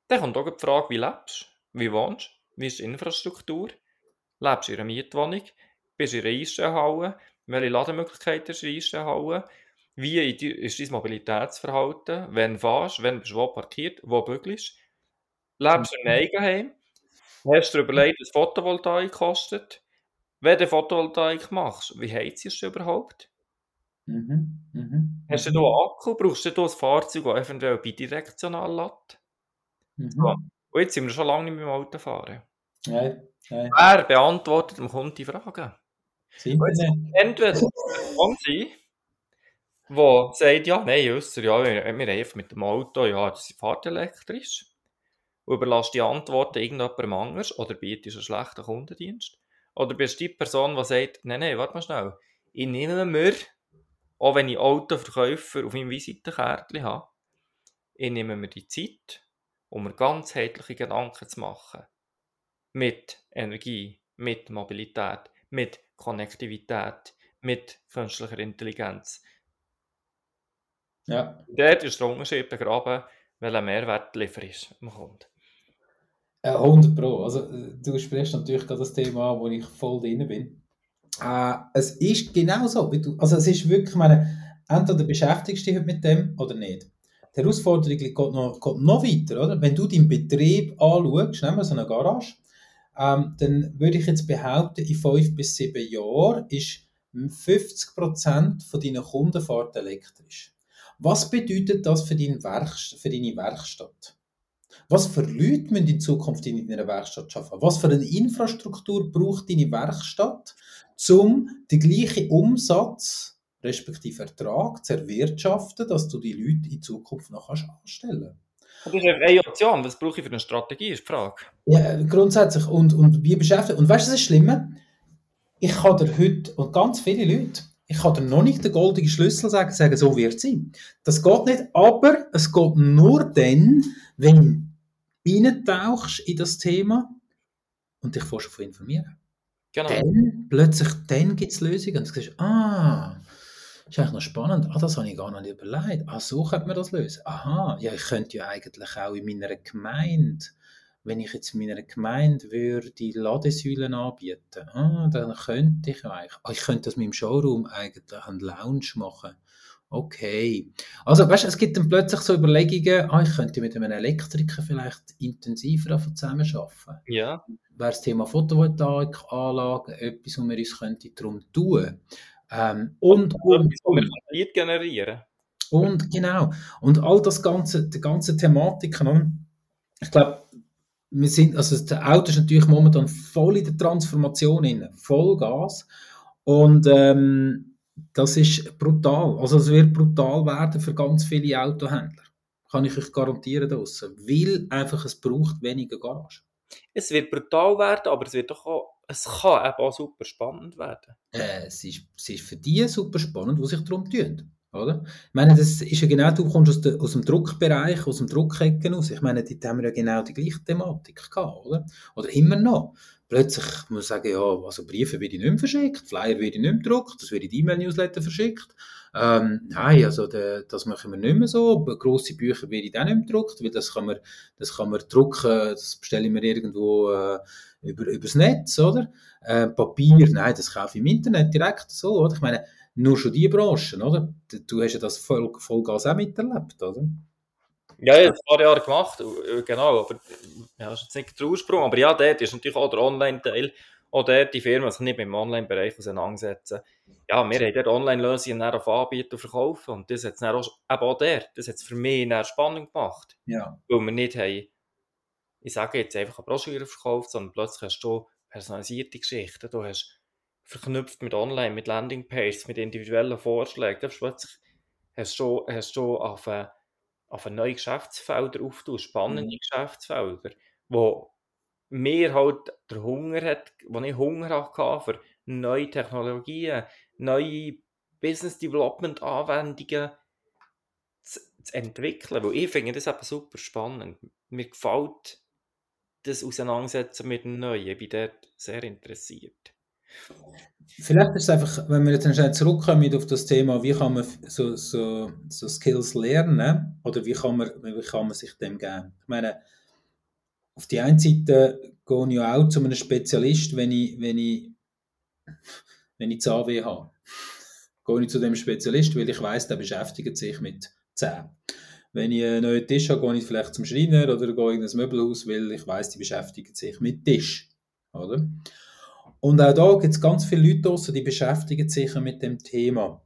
dann kommt auch die Frage, wie lebst du? Wie wohnst du? Wie ist die Infrastruktur? Lebst du in einer Mietwohnung? Bist du in einer Eisenhalle? Welche Lademöglichkeiten hast du in? Wie ist dein Mobilitätsverhalten? Wenn fährst du? Wenn bist du wo parkiert? Wo bügelst Lebst du in einem Eigenheim? Hast du dir überlegt, was Photovoltaik kostet? Wenn du Photovoltaik machst, wie heizt du überhaupt? Mhm. Mhm. Hast du einen Akku? Brauchst du da ein Fahrzeug, das eventuell bidirektional lädt? Mhm. So. Und jetzt sind wir schon lange nicht mehr im Autofahren. Nein, nein. Wer beantwortet dem Kunden die Fragen? Internet. Entweder Person sein, die sagt, ja, nein, äusser, ja, wir, wir einfach mit dem Auto, ja, das fährt elektrisch. Und überlässt die Antworten irgendjemandem anders oder bietest einen schlechten Kundendienst. Oder bist du die Person, die sagt, nein, nein, warte mal schnell, ich nehme mir, auch wenn ich Autoverkäufer auf meinem Visitenkärtchen habe, ich nehme mir die Zeit, um mir ganzheitliche Gedanken zu machen. Mit Energie, mit Mobilität, mit Konnektivität, mit künstlicher Intelligenz. Ja. Dort ist der Unterschied begraben, welcher Mehrwert lieferst dem Kunden. Äh, 100 Pro. Also, äh, du sprichst natürlich gerade das Thema an, wo ich voll drin bin. Äh, es ist genau so. Wie du, also, es ist wirklich, meine, entweder beschäftigst du dich mit dem oder nicht. Die Herausforderung geht noch, geht noch weiter, oder? Wenn du deinen Betrieb anschaust, nehmen wir so eine Garage, ähm, dann würde ich jetzt behaupten, in fünf bis sieben Jahren ist 50% von deinen Kunden fährt elektrisch. Was bedeutet das für deine Werkstatt? Was für Leute müssen in Zukunft in deiner Werkstatt arbeiten? Was für eine Infrastruktur braucht deine Werkstatt, um den gleichen Umsatz respektive Ertrag zu erwirtschaften, dass du die Leute in Zukunft noch kannst anstellen Das ist eine Option. Was brauche ich für eine Strategie, ist die Frage. Ja, grundsätzlich. Und, und wie beschäftigt. Und weißt du, das ist Schlimme? Ich kann dir heute, und ganz viele Leute, ich kann dir noch nicht den goldenen Schlüssel sagen, sagen, so wird es sein. Das geht nicht, aber es geht nur dann, wenn du eintauchst in das Thema und dich vorher davon informieren. Genau. Dann, plötzlich, dann gibt es Lösungen. Und du siehst, ah, ist eigentlich noch spannend. Ah, das habe ich gar nicht überlegt. Ah, so könnte man das lösen. Aha, ja, ich könnte ja eigentlich auch in meiner Gemeinde, wenn ich jetzt in meiner Gemeinde würde die Ladesäulen anbieten, ah, dann könnte ich eigentlich, ah, ich könnte das mit dem Showroom eigentlich einen Lounge machen. Okay. Also, weißt du, es gibt dann plötzlich so Überlegungen, ah, ich könnte mit einem Elektriker vielleicht intensiver zusammenarbeiten. Ja. Wäre das Thema Photovoltaikanlagen etwas, was wir uns könnte darum tun ähm, und, und, und, Lead generieren. Und genau. Und all das ganze, die ganze Thematik, ich glaube, wir sind, also das Auto ist natürlich momentan voll in der Transformation in Vollgas. Und ähm, das ist brutal. Also es wird brutal werden für ganz viele Autohändler. Kann ich euch garantieren draussen. Weil einfach es braucht weniger Garage. Es wird brutal werden, aber es wird doch auch, es kann eben auch super spannend werden. Äh, es, ist, es ist für die super spannend, die sich darum tun. Oder? Ich meine, das ist ja genau, du kommst aus, de, aus dem Druckbereich, aus dem Druckecken aus. Ich meine, dort haben wir ja genau die gleiche Thematik gehabt, oder? Oder immer noch. Plötzlich muss man sagen, ja, also Briefe werden nicht mehr verschickt, Flyer werden nicht mehr gedruckt, das wird in E-Mail-Newsletter verschickt. Ähm, nein, also de, das machen wir nicht mehr so. Grosse Bücher werden auch nicht mehr gedruckt, weil das kann man, das kann man drucken, das bestellen wir irgendwo äh, über, übers Netz, oder? Äh, Papier, nein, das kaufe ich im Internet direkt so, oder? Ich meine, nur schon die Branchen, oder? Du hast ja das voll, Vollgas auch miterlebt, oder? Ja, ich habe ein paar Jahre gemacht, genau, aber ja, das ist jetzt nicht der Ursprung, aber ja, dort ist natürlich auch der Online-Teil, auch dort die Firmen sich nicht mit dem Online-Bereich auseinandersetzen. Ja, wir haben dort Online-Lösungen auf Anbieten und verkaufen und das hat es auch, eben auch dort, das hat es für mich dann spannend gemacht. Ja. Weil wir nicht haben, ich sage jetzt einfach eine Broschüre verkauft, sondern plötzlich hast du personalisierte Geschichten, du hast verknüpft mit Online, mit Landingpages, mit individuellen Vorschlägen, dann plötzlich hast du, hast du auf eine auf neue Geschäftsfelder auftun, spannende mhm. Geschäftsfelder, wo mir halt der Hunger hat, wo ich Hunger hatte für neue Technologien, neue Business Development Anwendungen zu, zu entwickeln, weil ich finde das eben super spannend. Mir gefällt das Auseinandersetzen mit dem Neuen, ich bin dort sehr interessiert. Vielleicht ist es einfach, wenn wir jetzt schnell zurückkommen auf das Thema, wie kann man so, so, so Skills lernen oder wie kann, man, wie kann man sich dem geben? Ich meine, auf die einen Seite gehe ich ja auch zu einem Spezialist, wenn ich, wenn ich, wenn ich Zahnweh habe. Gehe ich zu dem Spezialist, weil ich weiß, der beschäftigt sich mit Zähnen. Wenn ich einen neuen Tisch habe, gehe ich vielleicht zum Schreiner oder gehe in ein Möbelhaus, weil ich weiß, die beschäftigen sich mit Tisch. Oder? Und auch da gibt es ganz viele Leute draussen, die beschäftigen sich mit dem Thema.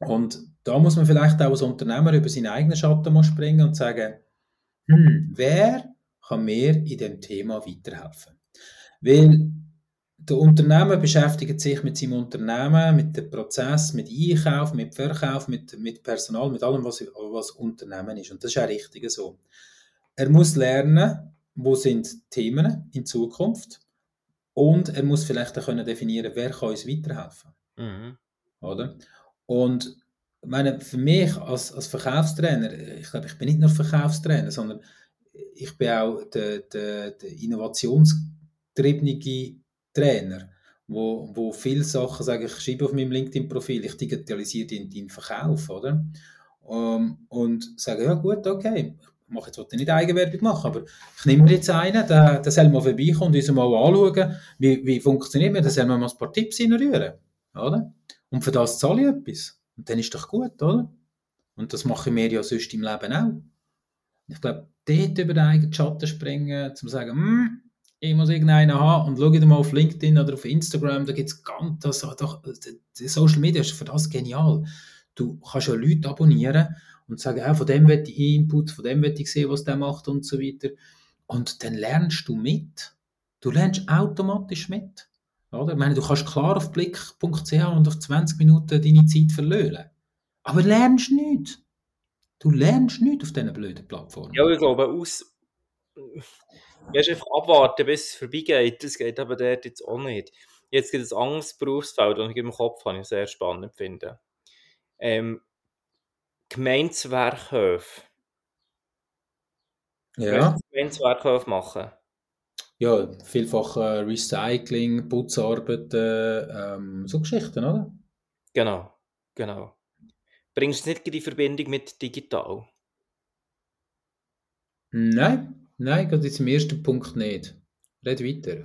Und da muss man vielleicht auch als Unternehmer über seinen eigenen Schatten mal springen und sagen, hm, wer kann mir in dem Thema weiterhelfen? Weil der Unternehmer beschäftigt sich mit seinem Unternehmen, mit dem Prozess, mit Einkauf, mit Verkauf, mit, mit Personal, mit allem, was, was Unternehmen ist. Und das ist auch richtig so. Er muss lernen, wo sind Themen in Zukunft und er muss vielleicht auch können definieren, wer kann uns weiterhelfen. Mhm. Oder? Und ich meine, für mich als, als Verkaufstrainer, ich glaube, ich bin nicht nur Verkaufstrainer, sondern ich bin auch der, der, der innovationstriebene Trainer, wo, wo viele Sachen sage ich schreibe auf meinem LinkedIn-Profil, ich digitalisiere den, den Verkauf, oder? Um, und sage, ja gut, okay, mache jetzt nicht Eigenwerbung machen, aber ich nehme mir jetzt einen, der, der soll mal vorbeikommen und uns mal anschauen, wie, wie funktioniert mir, der soll mal ein paar Tipps reinrühren, oder? Und für das zahle ich etwas. Und dann ist doch gut, oder? Und das mache ich mir ja sonst im Leben auch. Ich glaube, dort über den eigenen Schatten springen, zu sagen, hm, ich muss irgendeinen haben und schau dir mal auf LinkedIn oder auf Instagram, da gibt es ganz, das, doch, Social Media ist für das genial. Du kannst ja Leute abonnieren und sagen, ja, von dem will ich Input, von dem will ich sehen, was der macht und so weiter. Und dann lernst du mit. Du lernst automatisch mit. Oder? Ich meine, du kannst klar auf blick.ch und auf 20 Minuten deine Zeit verlieren. Aber lernst nicht. Du lernst nicht auf diesen blöden Plattformen. Ja, ich glaube, aus. Du einfach abwarten, bis es vorbeigeht. Das geht aber dort jetzt auch nicht. Jetzt gibt es ein anderes Berufsfeld, das ich im Kopf habe, ich sehr spannend finde. Ähm, Gemeindewerkhöfe. Ja. Gemeindewerkhöfe machen. Ja, vielfach äh, Recycling, Putzarbeiten, ähm, so Geschichten, oder? Genau, genau. Bringst du nicht die Verbindung mit digital? Nein, nein, gerade zum ersten Punkt nicht. Red weiter.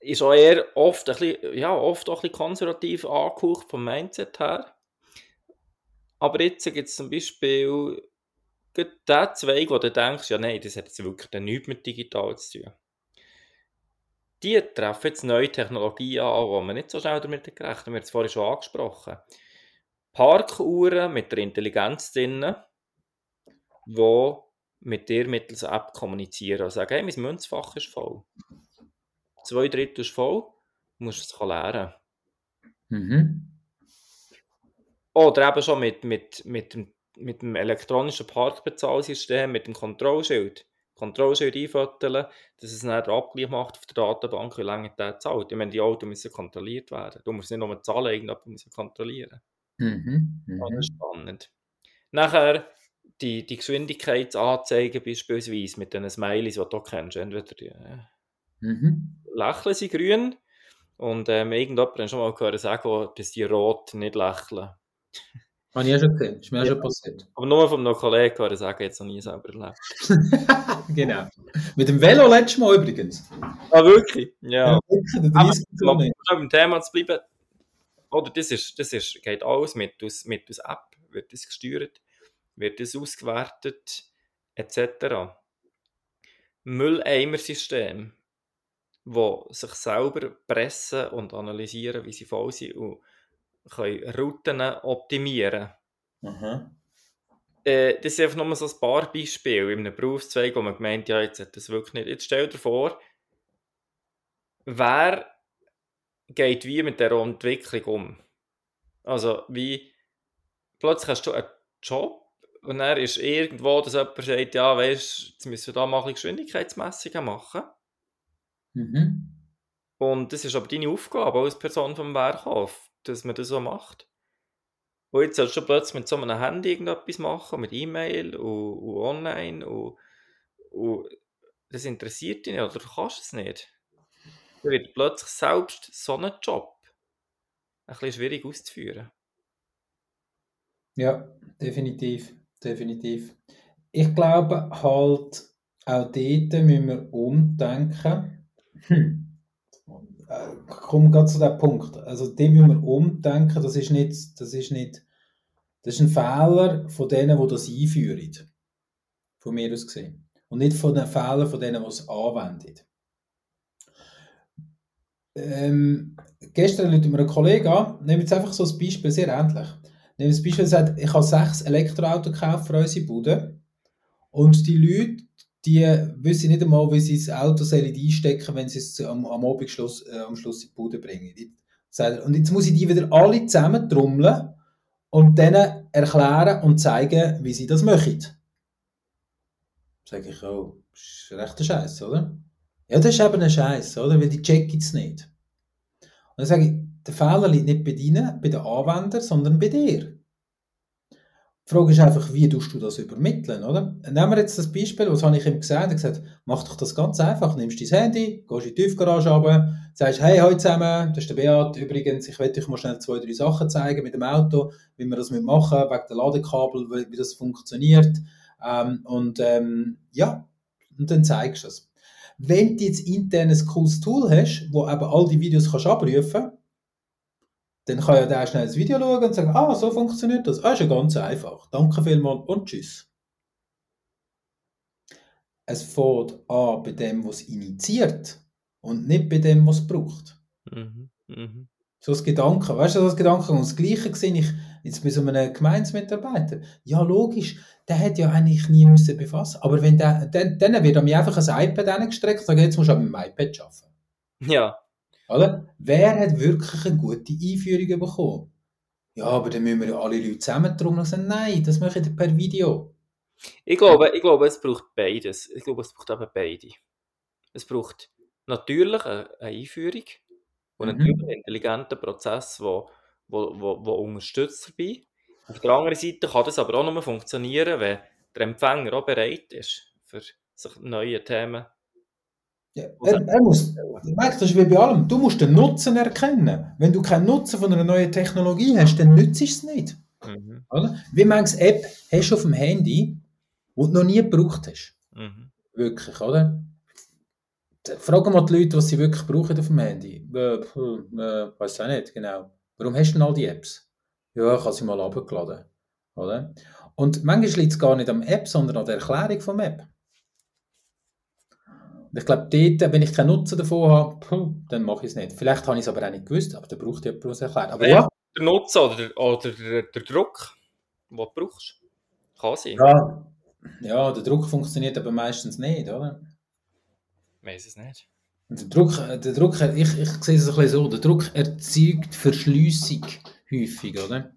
Ist auch eher oft ein bisschen, ja, oft auch ein bisschen konservativ angehaucht vom Mindset her. Aber jetzt gibt es zum Beispiel der Zweig, wo du denkst, ja nein, das hat jetzt wirklich nichts mit digital zu tun. Die treffen jetzt neue Technologien an, die man nicht so schnell damit gerechnet haben. Wir haben es vorhin schon angesprochen. Parkuhren mit der Intelligenz drin, die mit dir mittels App kommunizieren und sagen, hey, mein Münzfach ist voll. Zwei Drittel ist voll, du musst es lernen. Mhm. Oder eben schon mit, mit, mit, dem, mit dem elektronischen Parkbezahlsystem, mit dem Kontrollschild. Kontrollschild einfüttern, dass es dann Abgleich macht auf der Datenbank, wie lange der zahlt. Ich meine, die Autos müssen kontrolliert werden. Du musst nicht nur zahlen, irgendjemand muss kontrollieren. Mhm, mh. Das ist spannend. Nachher die, die Geschwindigkeitsanzeigen beispielsweise mit den Smileys, die du kennst. Entweder die äh, mhm. lächeln sie grün und ähm, irgendjemand hat schon mal gehört sagen, dass die rot nicht lächeln. Habe ich ja schon gesehen, ist mir ja schon passiert. Aber nur von einem Kollegen hören sagen, jetzt noch nie selber erlebt. genau. Mit dem Velo letztes Mal übrigens. Ah, wirklich? Ja. ja wirklich, Aber, um beim Thema zu bleiben, oder das, ist, das ist, geht alles mit aus, mit aus App, wird das gesteuert, wird das ausgewertet, etc. Mülleimer-System, wo sich selber pressen und analysieren, wie sie voll sind und können Routen optimieren mhm. äh, Das ist einfach nur so ein paar Beispiele in einem Berufszweig, wo man gemeint ja, jetzt hat das wirklich nicht. Jetzt stell dir vor, wer geht wie mit der Entwicklung um? Also, wie plötzlich hast du einen Job Und dann ist irgendwo, dass jemand sagt, ja, weißt jetzt müssen wir da mal ein Geschwindigkeitsmessungen machen. Mhm. Und das ist aber deine Aufgabe als Person vom Werkhof, dass man das so macht. Und jetzt sollst du plötzlich mit so einem Handy irgendetwas machen, mit E-Mail und, und online und, und das interessiert dich nicht oder du kannst es nicht. Dann wird plötzlich selbst so ein Job ein bisschen schwierig auszuführen. Ja, definitiv, definitiv. Ich glaube halt, auch dort müssen wir umdenken. Hm. Komme gerade zu dem Punkt. Also, dem müssen wir umdenken. Das ist nicht, das ist nicht, das ist ein Fehler von denen, die das einführen. Von mir aus gesehen. Und nicht von den Fehlern von denen, die es anwenden. Ähm, gestern ruft mir ein Kollege an, nehmen jetzt einfach so ein Beispiel, sehr ähnlich. Nehmen das Beispiel, er sagt, ich habe sechs Elektroautos gekauft für unsere Bude und die Leute, die wissen nicht einmal, wie sie das Auto sollen einstecken wenn sie es am, am Abend Schluss, äh, am Schluss in die Bude bringen. Und jetzt muss ich die wieder alle zusammen trommeln und denen erklären und zeigen, wie sie das machen. Sage ich, oh, das ist recht ein Scheiß, oder? Ja, das ist eben ein Scheiß, oder? Weil die checken es nicht. Und dann sage ich, der Fehler liegt nicht bei ihnen, bei den Anwendern, sondern bei dir. Die Frage ist einfach, wie tust du das übermitteln, oder? Nehmen wir jetzt das Beispiel, was habe ich ihm gesagt? Er hat gesagt, mach doch das ganz einfach, nimmst dein Handy, gehst in die Tiefgarage runter, sagst, hey, heute zusammen, das ist der Beat, übrigens, ich werde euch mal schnell zwei, drei Sachen zeigen mit dem Auto, wie wir das machen, wegen der Ladekabel, wie, das funktioniert, ähm, und ähm, ja, und dann zeigst du es. Wenn du jetzt intern ein cooles Tool hast, wo eben all die Videos kannst abrufen dann kann ja der schnell das Video schauen und sagen, ah, so funktioniert das. Ah, ist ja ganz einfach. Danke vielmals und tschüss. Es fängt an bei dem, was initiiert und nicht bei dem, was braucht. Mhm. Mhm. So das Gedanken, weißt du, das Gedanken und das Gleiche sehe ich jetzt bei so einem Gemeinsmitarbeiter. Ja, logisch, der hat ja eigentlich nie müssen befassen. Aber wenn der, dann, dann wird mir einfach ein iPad angestreckt und sagt, jetzt musst du mit dem iPad arbeiten. Ja, Oder? Wer hat wirklich eine gute Einführung bekommen? Ja, aber dann müssen wir alle Leute zusammentrommeln und sagen, nein, das mache ich per Video. ich glaube, ich glaube, es braucht beides. Ich glaube, es braucht eben beide. Es braucht natürlich eine, eine Einführung und Mhm. natürlich einen intelligenten Prozess, der wo, wo, wo, wo unterstützt dabei. Auf der anderen Seite kann das aber auch nur funktionieren, wenn der Empfänger auch bereit ist, für sich neue Themen Ja, er, er muss, du merkst, das ist wie bei allem, du musst den Nutzen erkennen. Wenn du keinen Nutzen von einer neuen Technologie hast, dann nützt es nicht. Mhm. Oder? Wie manches App hast du auf dem Handy, die du noch nie gebraucht hast? Mhm. Wirklich, oder? Fragen mal die Leute, was sie wirklich brauchen auf dem Handy. Äh, äh, weiß auch nicht, genau. Warum hast du denn all die Apps? Ja, ich habe sie mal abgeladen. Oder? Und manchmal liegt es gar nicht am App, sondern an der Erklärung vom App. Ich glaube, dort, wenn ich keinen Nutzen davon habe, dann mache ich es nicht. Vielleicht habe ich es aber auch nicht gewusst, aber dann braucht jemand, der es erklärt. Aber ja, Der Nutzen oder, der- oder der, der Druck, den du brauchst, kann sein. ja, ja, der Druck funktioniert aber meistens nicht, oder? Ich weiß es nicht. Der Druck, äh, der Druck ich, ich sehe es ein bisschen so, der Druck erzeugt Verschliessung häufig, oder?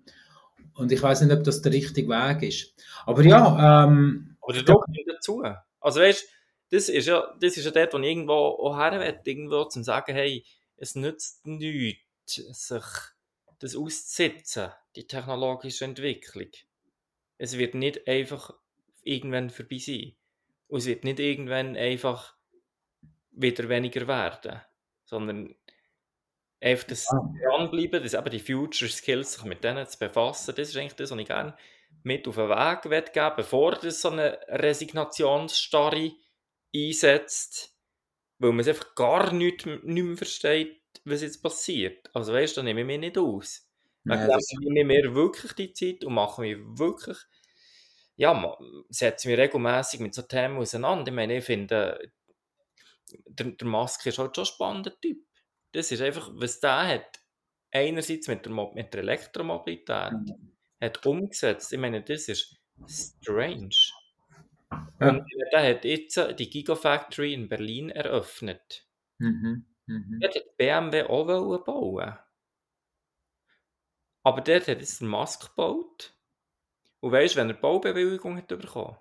Und ich weiß nicht, ob das der richtige Weg ist. Aber ja, ähm, Aber der Druck nimmt dazu. Also weißt das ist ja, das ist ja dort, wo ich irgendwo auch her will, irgendwo zum sagen, hey, es nützt nichts, sich das auszusetzen, die technologische Entwicklung. Es wird nicht einfach irgendwann vorbei sein. Und es wird nicht irgendwann einfach wieder weniger werden. Sondern einfach das Ah. dranbleiben, das eben die Future Skills, sich mit denen zu befassen, das ist eigentlich das, was ich gerne mit auf den Weg geben bevor das so eine Resignationsstarre einsetzt, weil man es einfach gar nicht, nicht mehr versteht, was jetzt passiert. Also weißt du, da nehme ich mich nicht aus. das, dem nehme ich mir wirklich die Zeit und mache mich wirklich, ja, ma- setze mich regelmäßig mit so Themen auseinander. Ich meine, ich finde, der, der Musk ist halt schon ein spannender Typ. Das ist einfach, was der hat, einerseits mit der, Mo- mit der Elektromobilität hat umgesetzt. Ich meine, das ist strange. Ja. Und der hat jetzt die Gigafactory in Berlin eröffnet. mhm, mhm. Dort hat BMW auch bauen. Aber dort hat jetzt der Musk gebaut. Und weißt du, wenn er Baubewilligung hat bekommen?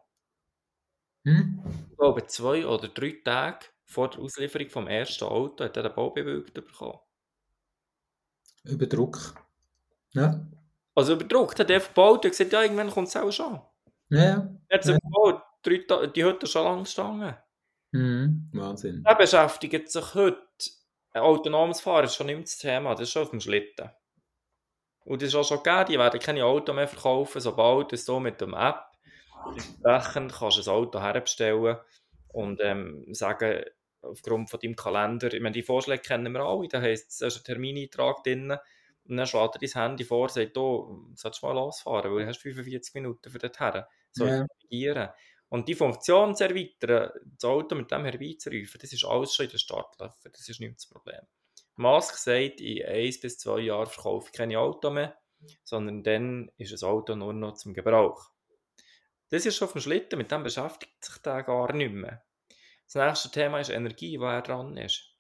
Hm? Ich glaube, zwei oder drei Tage vor der Auslieferung vom ersten Auto hat er eine Baubewilligung bekommen. Über Druck. Ja. Also überdruckt, hat er gebaut und gesagt, ja, irgendwann kommt es auch schon. Ja, ja. Er hat sie gebaut, drei die Hütte schon lange gestanden. Mhm. Wahnsinn. Er beschäftigt sich heute, ein autonomes Fahren ist schon nicht mehr das Thema, das ist schon auf dem Schlitten. Und das ist auch schon gegeben, die werden keine Auto mehr verkaufen, sobald es so mit dem App entsprechend kannst du ein Auto herbestellen und ähm, sagen, aufgrund von deinem Kalender, ich meine, die Vorschläge kennen wir alle, da heisst, es ist ein Termineintrag drin und dann schlägt er dein Handy vor und sagt, du sollst mal losfahren, weil du hast 45 Minuten für her. So Ja. navigieren. Und die Funktion zu erweitern, das Auto mit dem herbeizurufen, das ist alles schon in der Startlöcher, das ist nicht das Problem. Musk sagt, in eins bis zwei Jahren verkaufe ich keine Auto mehr, sondern dann ist ein Auto nur noch zum Gebrauch. Das ist schon auf dem Schlitten, mit dem beschäftigt sich der gar nicht mehr. Das nächste Thema ist Energie, wo er dran ist.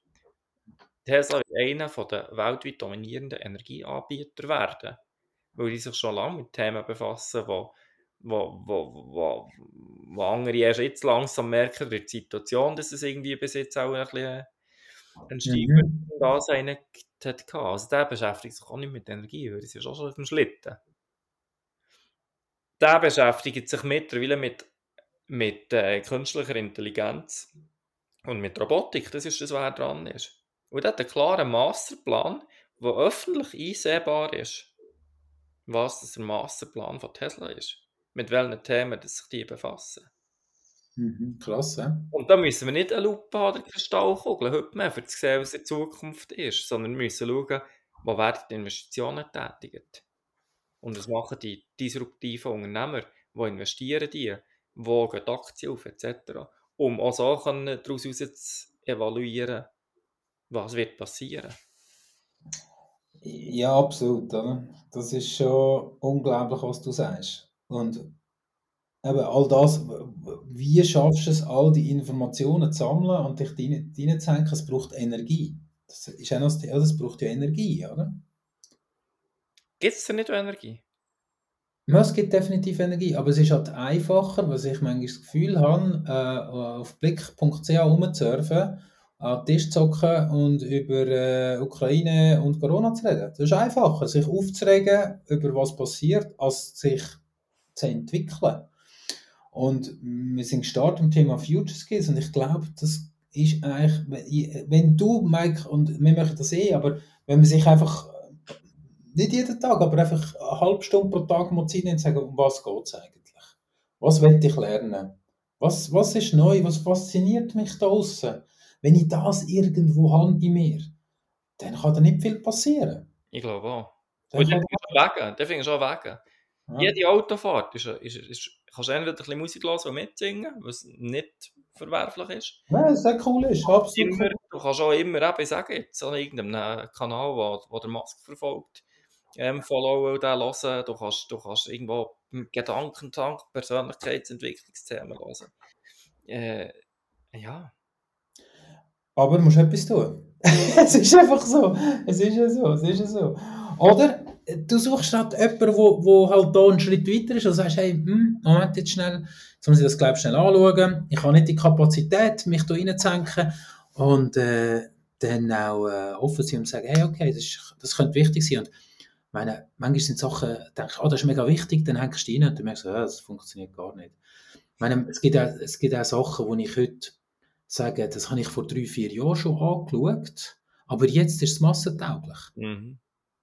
Tesla wird einer der weltweit dominierenden Energieanbieter werden, weil die sich schon lange mit Themen befassen, wo, wo, wo, wo, wo andere erst jetzt langsam merken durch die Situation, dass es irgendwie bis jetzt auch ein bisschen ein Steiger Mhm. da sein hat. Also der beschäftigt sich auch nicht mit Energie, weil das ist auch schon auf dem Schlitten. Der beschäftigt sich mittlerweile mit, mit äh, künstlicher Intelligenz und mit Robotik. Das ist das, was er dran ist. Und er hat einen klaren Masterplan, der öffentlich einsehbar ist, was das der Masterplan von Tesla ist. Mit welchen Themen das sich die befassen. Mhm. Krass, ja. Und da müssen wir nicht eine Lupe oder Kristallkugel heute mehr, um zu sehen, was in Zukunft ist, sondern wir müssen schauen, wo werden die Investitionen tätigt. Und was machen die disruptiven Unternehmer, wo investieren die, wo gehen die Aktien auf, etc. Um auch so können daraus heraus zu evaluieren, was wird passieren. Ja, absolut. Oder? Das ist schon unglaublich, was du sagst. Und eben all das, wie schaffst du es, all die Informationen zu sammeln und dich rein- reinzuhängen? Es braucht Energie. Das ist auch noch das Thema, das braucht ja Energie, oder? Gibt es da nicht Energie? Ja, es gibt definitiv Energie, aber es ist halt einfacher, was ich manchmal das Gefühl habe, äh, auf blick.ch rumzusurfen, an den Tisch zu hocken und über äh, Ukraine und Corona zu reden. Das ist einfacher, sich aufzuregen über was passiert, als sich zu entwickeln. Und wir sind gestartet im Thema Future Skills und ich glaube, das ist eigentlich, wenn du, Mike, und wir machen das eh, aber wenn man sich einfach nicht jeden Tag, aber einfach eine halbe Stunde pro Tag mal Zeit nehmen und sagen, um was geht es eigentlich? Was will ich lernen? Was, was ist neu? Was fasziniert mich da draussen? Wenn ich das irgendwo habe in mir, dann kann da nicht viel passieren. Ich glaube auch. Dann Und kann, der findest du auch Wege. ja, Jede Autofahrt ist, ist, ist, kannst du entweder ein bisschen Musik hören und mitsingen, was nicht verwerflich ist. das ist cool ist, absolut Immer, du kannst auch immer eben sagen, jetzt an irgendeinem Kanal, wo, wo der Mask verfolgt, ähm, followen und den hören. Du kannst, du kannst irgendwo Gedankentank, Persönlichkeitsentwicklungsthemen hören. Äh, ja. Aber du musst etwas tun. es ist einfach so. Es ist ja so. Es ist ja so. Oder du suchst halt jemanden, wo, wo halt da einen Schritt weiter ist und sagst, hey, hm, Moment jetzt schnell, jetzt muss ich das glaub, schnell anschauen. Ich habe nicht die Kapazität, mich da reinzuhängen. Und äh, dann auch äh, offen sein und sagen, hey, okay, das, ist, das könnte wichtig sein. Und meine, manchmal sind Sachen, denke ich, oh, das ist mega wichtig, dann hängst du rein und dann merkst du, ja, das funktioniert gar nicht. Ich meine, es gibt auch, es gibt auch Sachen, wo ich heute sage, das habe ich vor drei, vier Jahren schon angeschaut, aber jetzt ist es massentauglich. Mhm.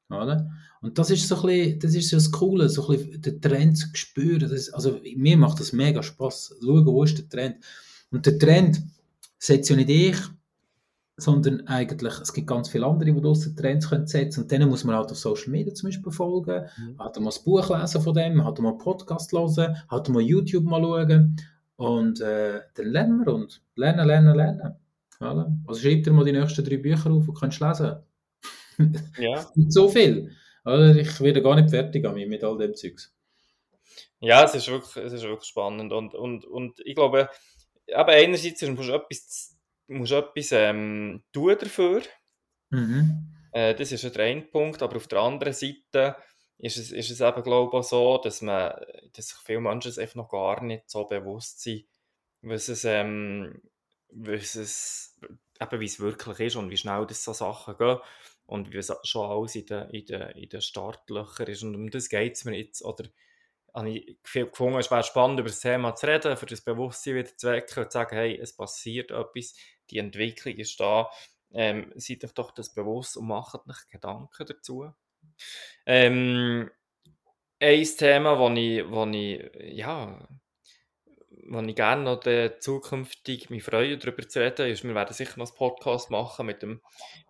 Oder? Und das ist so ein bisschen, das ist so das Coole, so ein bisschen den Trend zu spüren. Das, also mir macht das mega Spaß, schauen, wo ist der Trend. Und der Trend setzt ja nicht ich, sondern eigentlich, es gibt ganz viele andere, die draussen Trends können setzen und denen muss man halt auf Social Media zum Beispiel folgen, Mhm. halt mal das Buch lesen von dem, halt mal einen Podcast hören, halt mal YouTube mal schauen und äh, dann lernen wir und lernen, lernen, lernen. Also schreib dir mal die nächsten drei Bücher auf und kannst lesen. Ja. Nicht so viel. Oder? Ich werde gar nicht fertig an mir mit all dem Zeugs. Ja, es ist wirklich, es ist wirklich spannend. Und, und, und ich glaube, aber einerseits musst du etwas, musst du etwas ähm, tun dafür. Mhm. Äh, das ist der eine Punkt. Aber auf der anderen Seite ist es, ist es eben, glaube ich, auch so, dass, man, dass sich viele Menschen einfach noch gar nicht so bewusst sind, was es, ähm, was es, eben wie es wirklich ist und wie schnell das so Sachen gehen und wie es schon alles in den, in den, in den Startlöchern ist. Und um das geht es mir jetzt. Oder habe ich gefunden, es wäre spannend, über das Thema zu reden, für das Bewusstsein wieder zu wecken und zu sagen, hey, es passiert etwas, die Entwicklung ist da. Ähm, seid euch doch das bewusst und macht euch Gedanken dazu. Ähm, ein Thema, wo ich, ich, ja, wo ich gerne noch zukünftig mich freue, darüber zu reden, ist, wir werden sicher noch einen Podcast machen mit dem,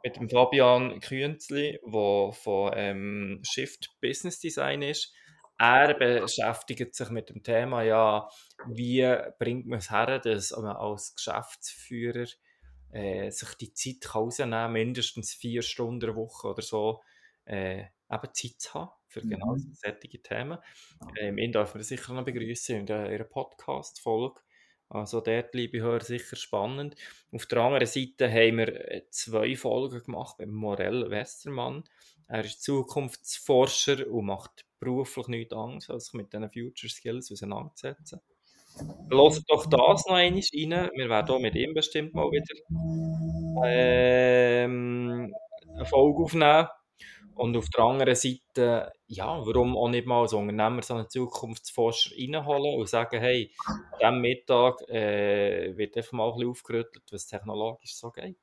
mit dem Fabian Künzli, der von ähm, Shift Business Design ist. Er beschäftigt sich mit dem Thema, ja, wie bringt man es her, dass man als Geschäftsführer äh, sich die Zeit rausnehmen kann, mindestens vier Stunden pro Woche oder so, äh, eben Zeit haben für genau mhm. solche Themen. Ähm, ihn dürfen wir sicher noch begrüßen in ihrer Podcast-Folge. Also dort, liebe Hörer, sicher spannend. Auf der anderen Seite haben wir äh, zwei Folgen gemacht mit Morell Westermann. Er ist Zukunftsforscher und macht beruflich nichts Angst, als sich mit diesen Future Skills auseinanderzusetzen. Lasst doch das noch einmal rein. Wir werden auch mit ihm bestimmt mal wieder ähm, eine Folge aufnehmen. Und auf der anderen Seite, ja, warum auch nicht mal als Unternehmer so einen Zukunftsforscher reinholen und sagen, hey, diesem Mittag äh, wird einfach mal ein bisschen aufgerüttelt, was technologisch so geht.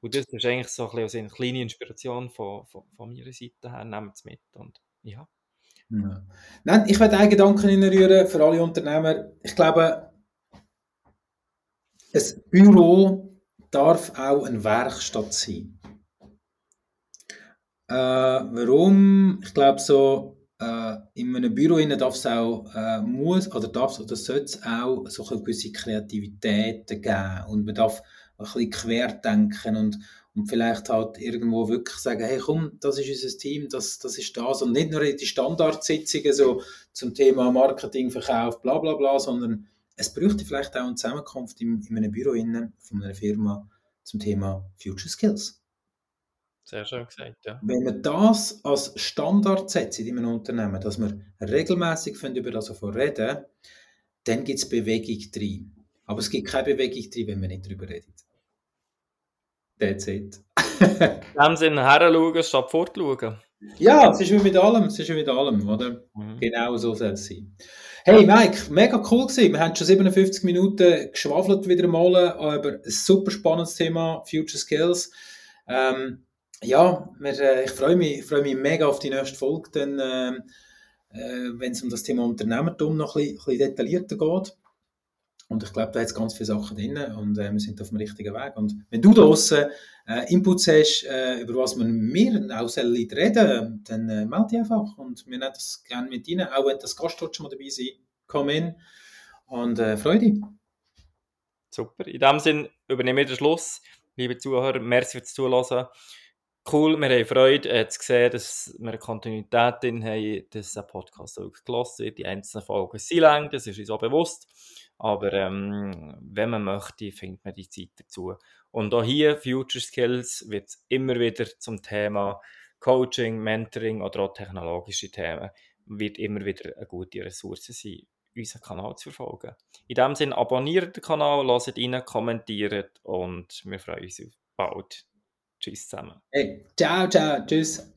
Und das ist eigentlich so ein bisschen eine kleine Inspiration von, von, von meiner Seite her, nehmt es mit und ja. Nein, ich werde einen Gedanken reinrühren für alle Unternehmer. Ich glaube, ein Büro darf auch eine Werkstatt sein. Äh, warum? Ich glaube, so äh, in einem Büro darf es auch, äh, muss oder darf oder sollte es auch so eine gewisse Kreativität geben und man darf ein bisschen querdenken und, und vielleicht halt irgendwo wirklich sagen, hey komm, das ist unser Team, das, das ist das und nicht nur die Standardsitzungen so zum Thema Marketing, Verkauf, bla bla bla, sondern es bräuchte vielleicht auch eine Zusammenkunft in, in einem Büro von einer Firma zum Thema Future Skills. Sehr schön gesagt, ja. Wenn wir das als Standard setzen in einem Unternehmen, dass wir regelmäßig über das reden, dann gibt es Bewegung drin. Aber es gibt keine Bewegung drin, wenn wir nicht darüber reden. That's it. in dem Sinne heranschauen statt fortschauen. Ja, es ist wie mit allem, es ist wie mit allem, oder? Mhm. Genau so soll es sein. Hey Mike, mega cool gewesen. Wir haben schon 57 Minuten geschwafelt wieder mal über ein super spannendes Thema, Future Skills. Ähm, ja, wir, äh, ich freue mich, freue mich mega auf die nächste Folge, dann, ähm, äh, wenn es um das Thema Unternehmertum noch ein bisschen, ein bisschen detaillierter geht. Und ich glaube, da hat es ganz viele Sachen drin und äh, wir sind auf dem richtigen Weg. Und wenn du da draußen äh, Inputs hast, äh, über was wir mehr auch reden dann äh, melde dich einfach und wir nehmen das gerne mit rein. Auch wenn das Gast schon mal dabei sein komm in und äh, freue dich. Super. In dem Sinne übernehme ich den Schluss. Liebe Zuhörer, merci fürs Zuhören cool, wir haben Freude äh, zu sehen, dass wir eine Kontinuität drin haben, dass ein Podcast auch gelassen wird. Die einzelnen Folgen sind lang, das ist uns auch bewusst. Aber ähm, wenn man möchte, findet man die Zeit dazu. Und auch hier, Future Skills, wird immer wieder zum Thema Coaching, Mentoring oder auch technologische Themen, wird immer wieder eine gute Ressource sein, unseren Kanal zu verfolgen. In dem Sinne, abonniert den Kanal, lasst rein, kommentiert und wir freuen uns bald. Tschüss zusammen. Hey, ciao, ciao, tschüss.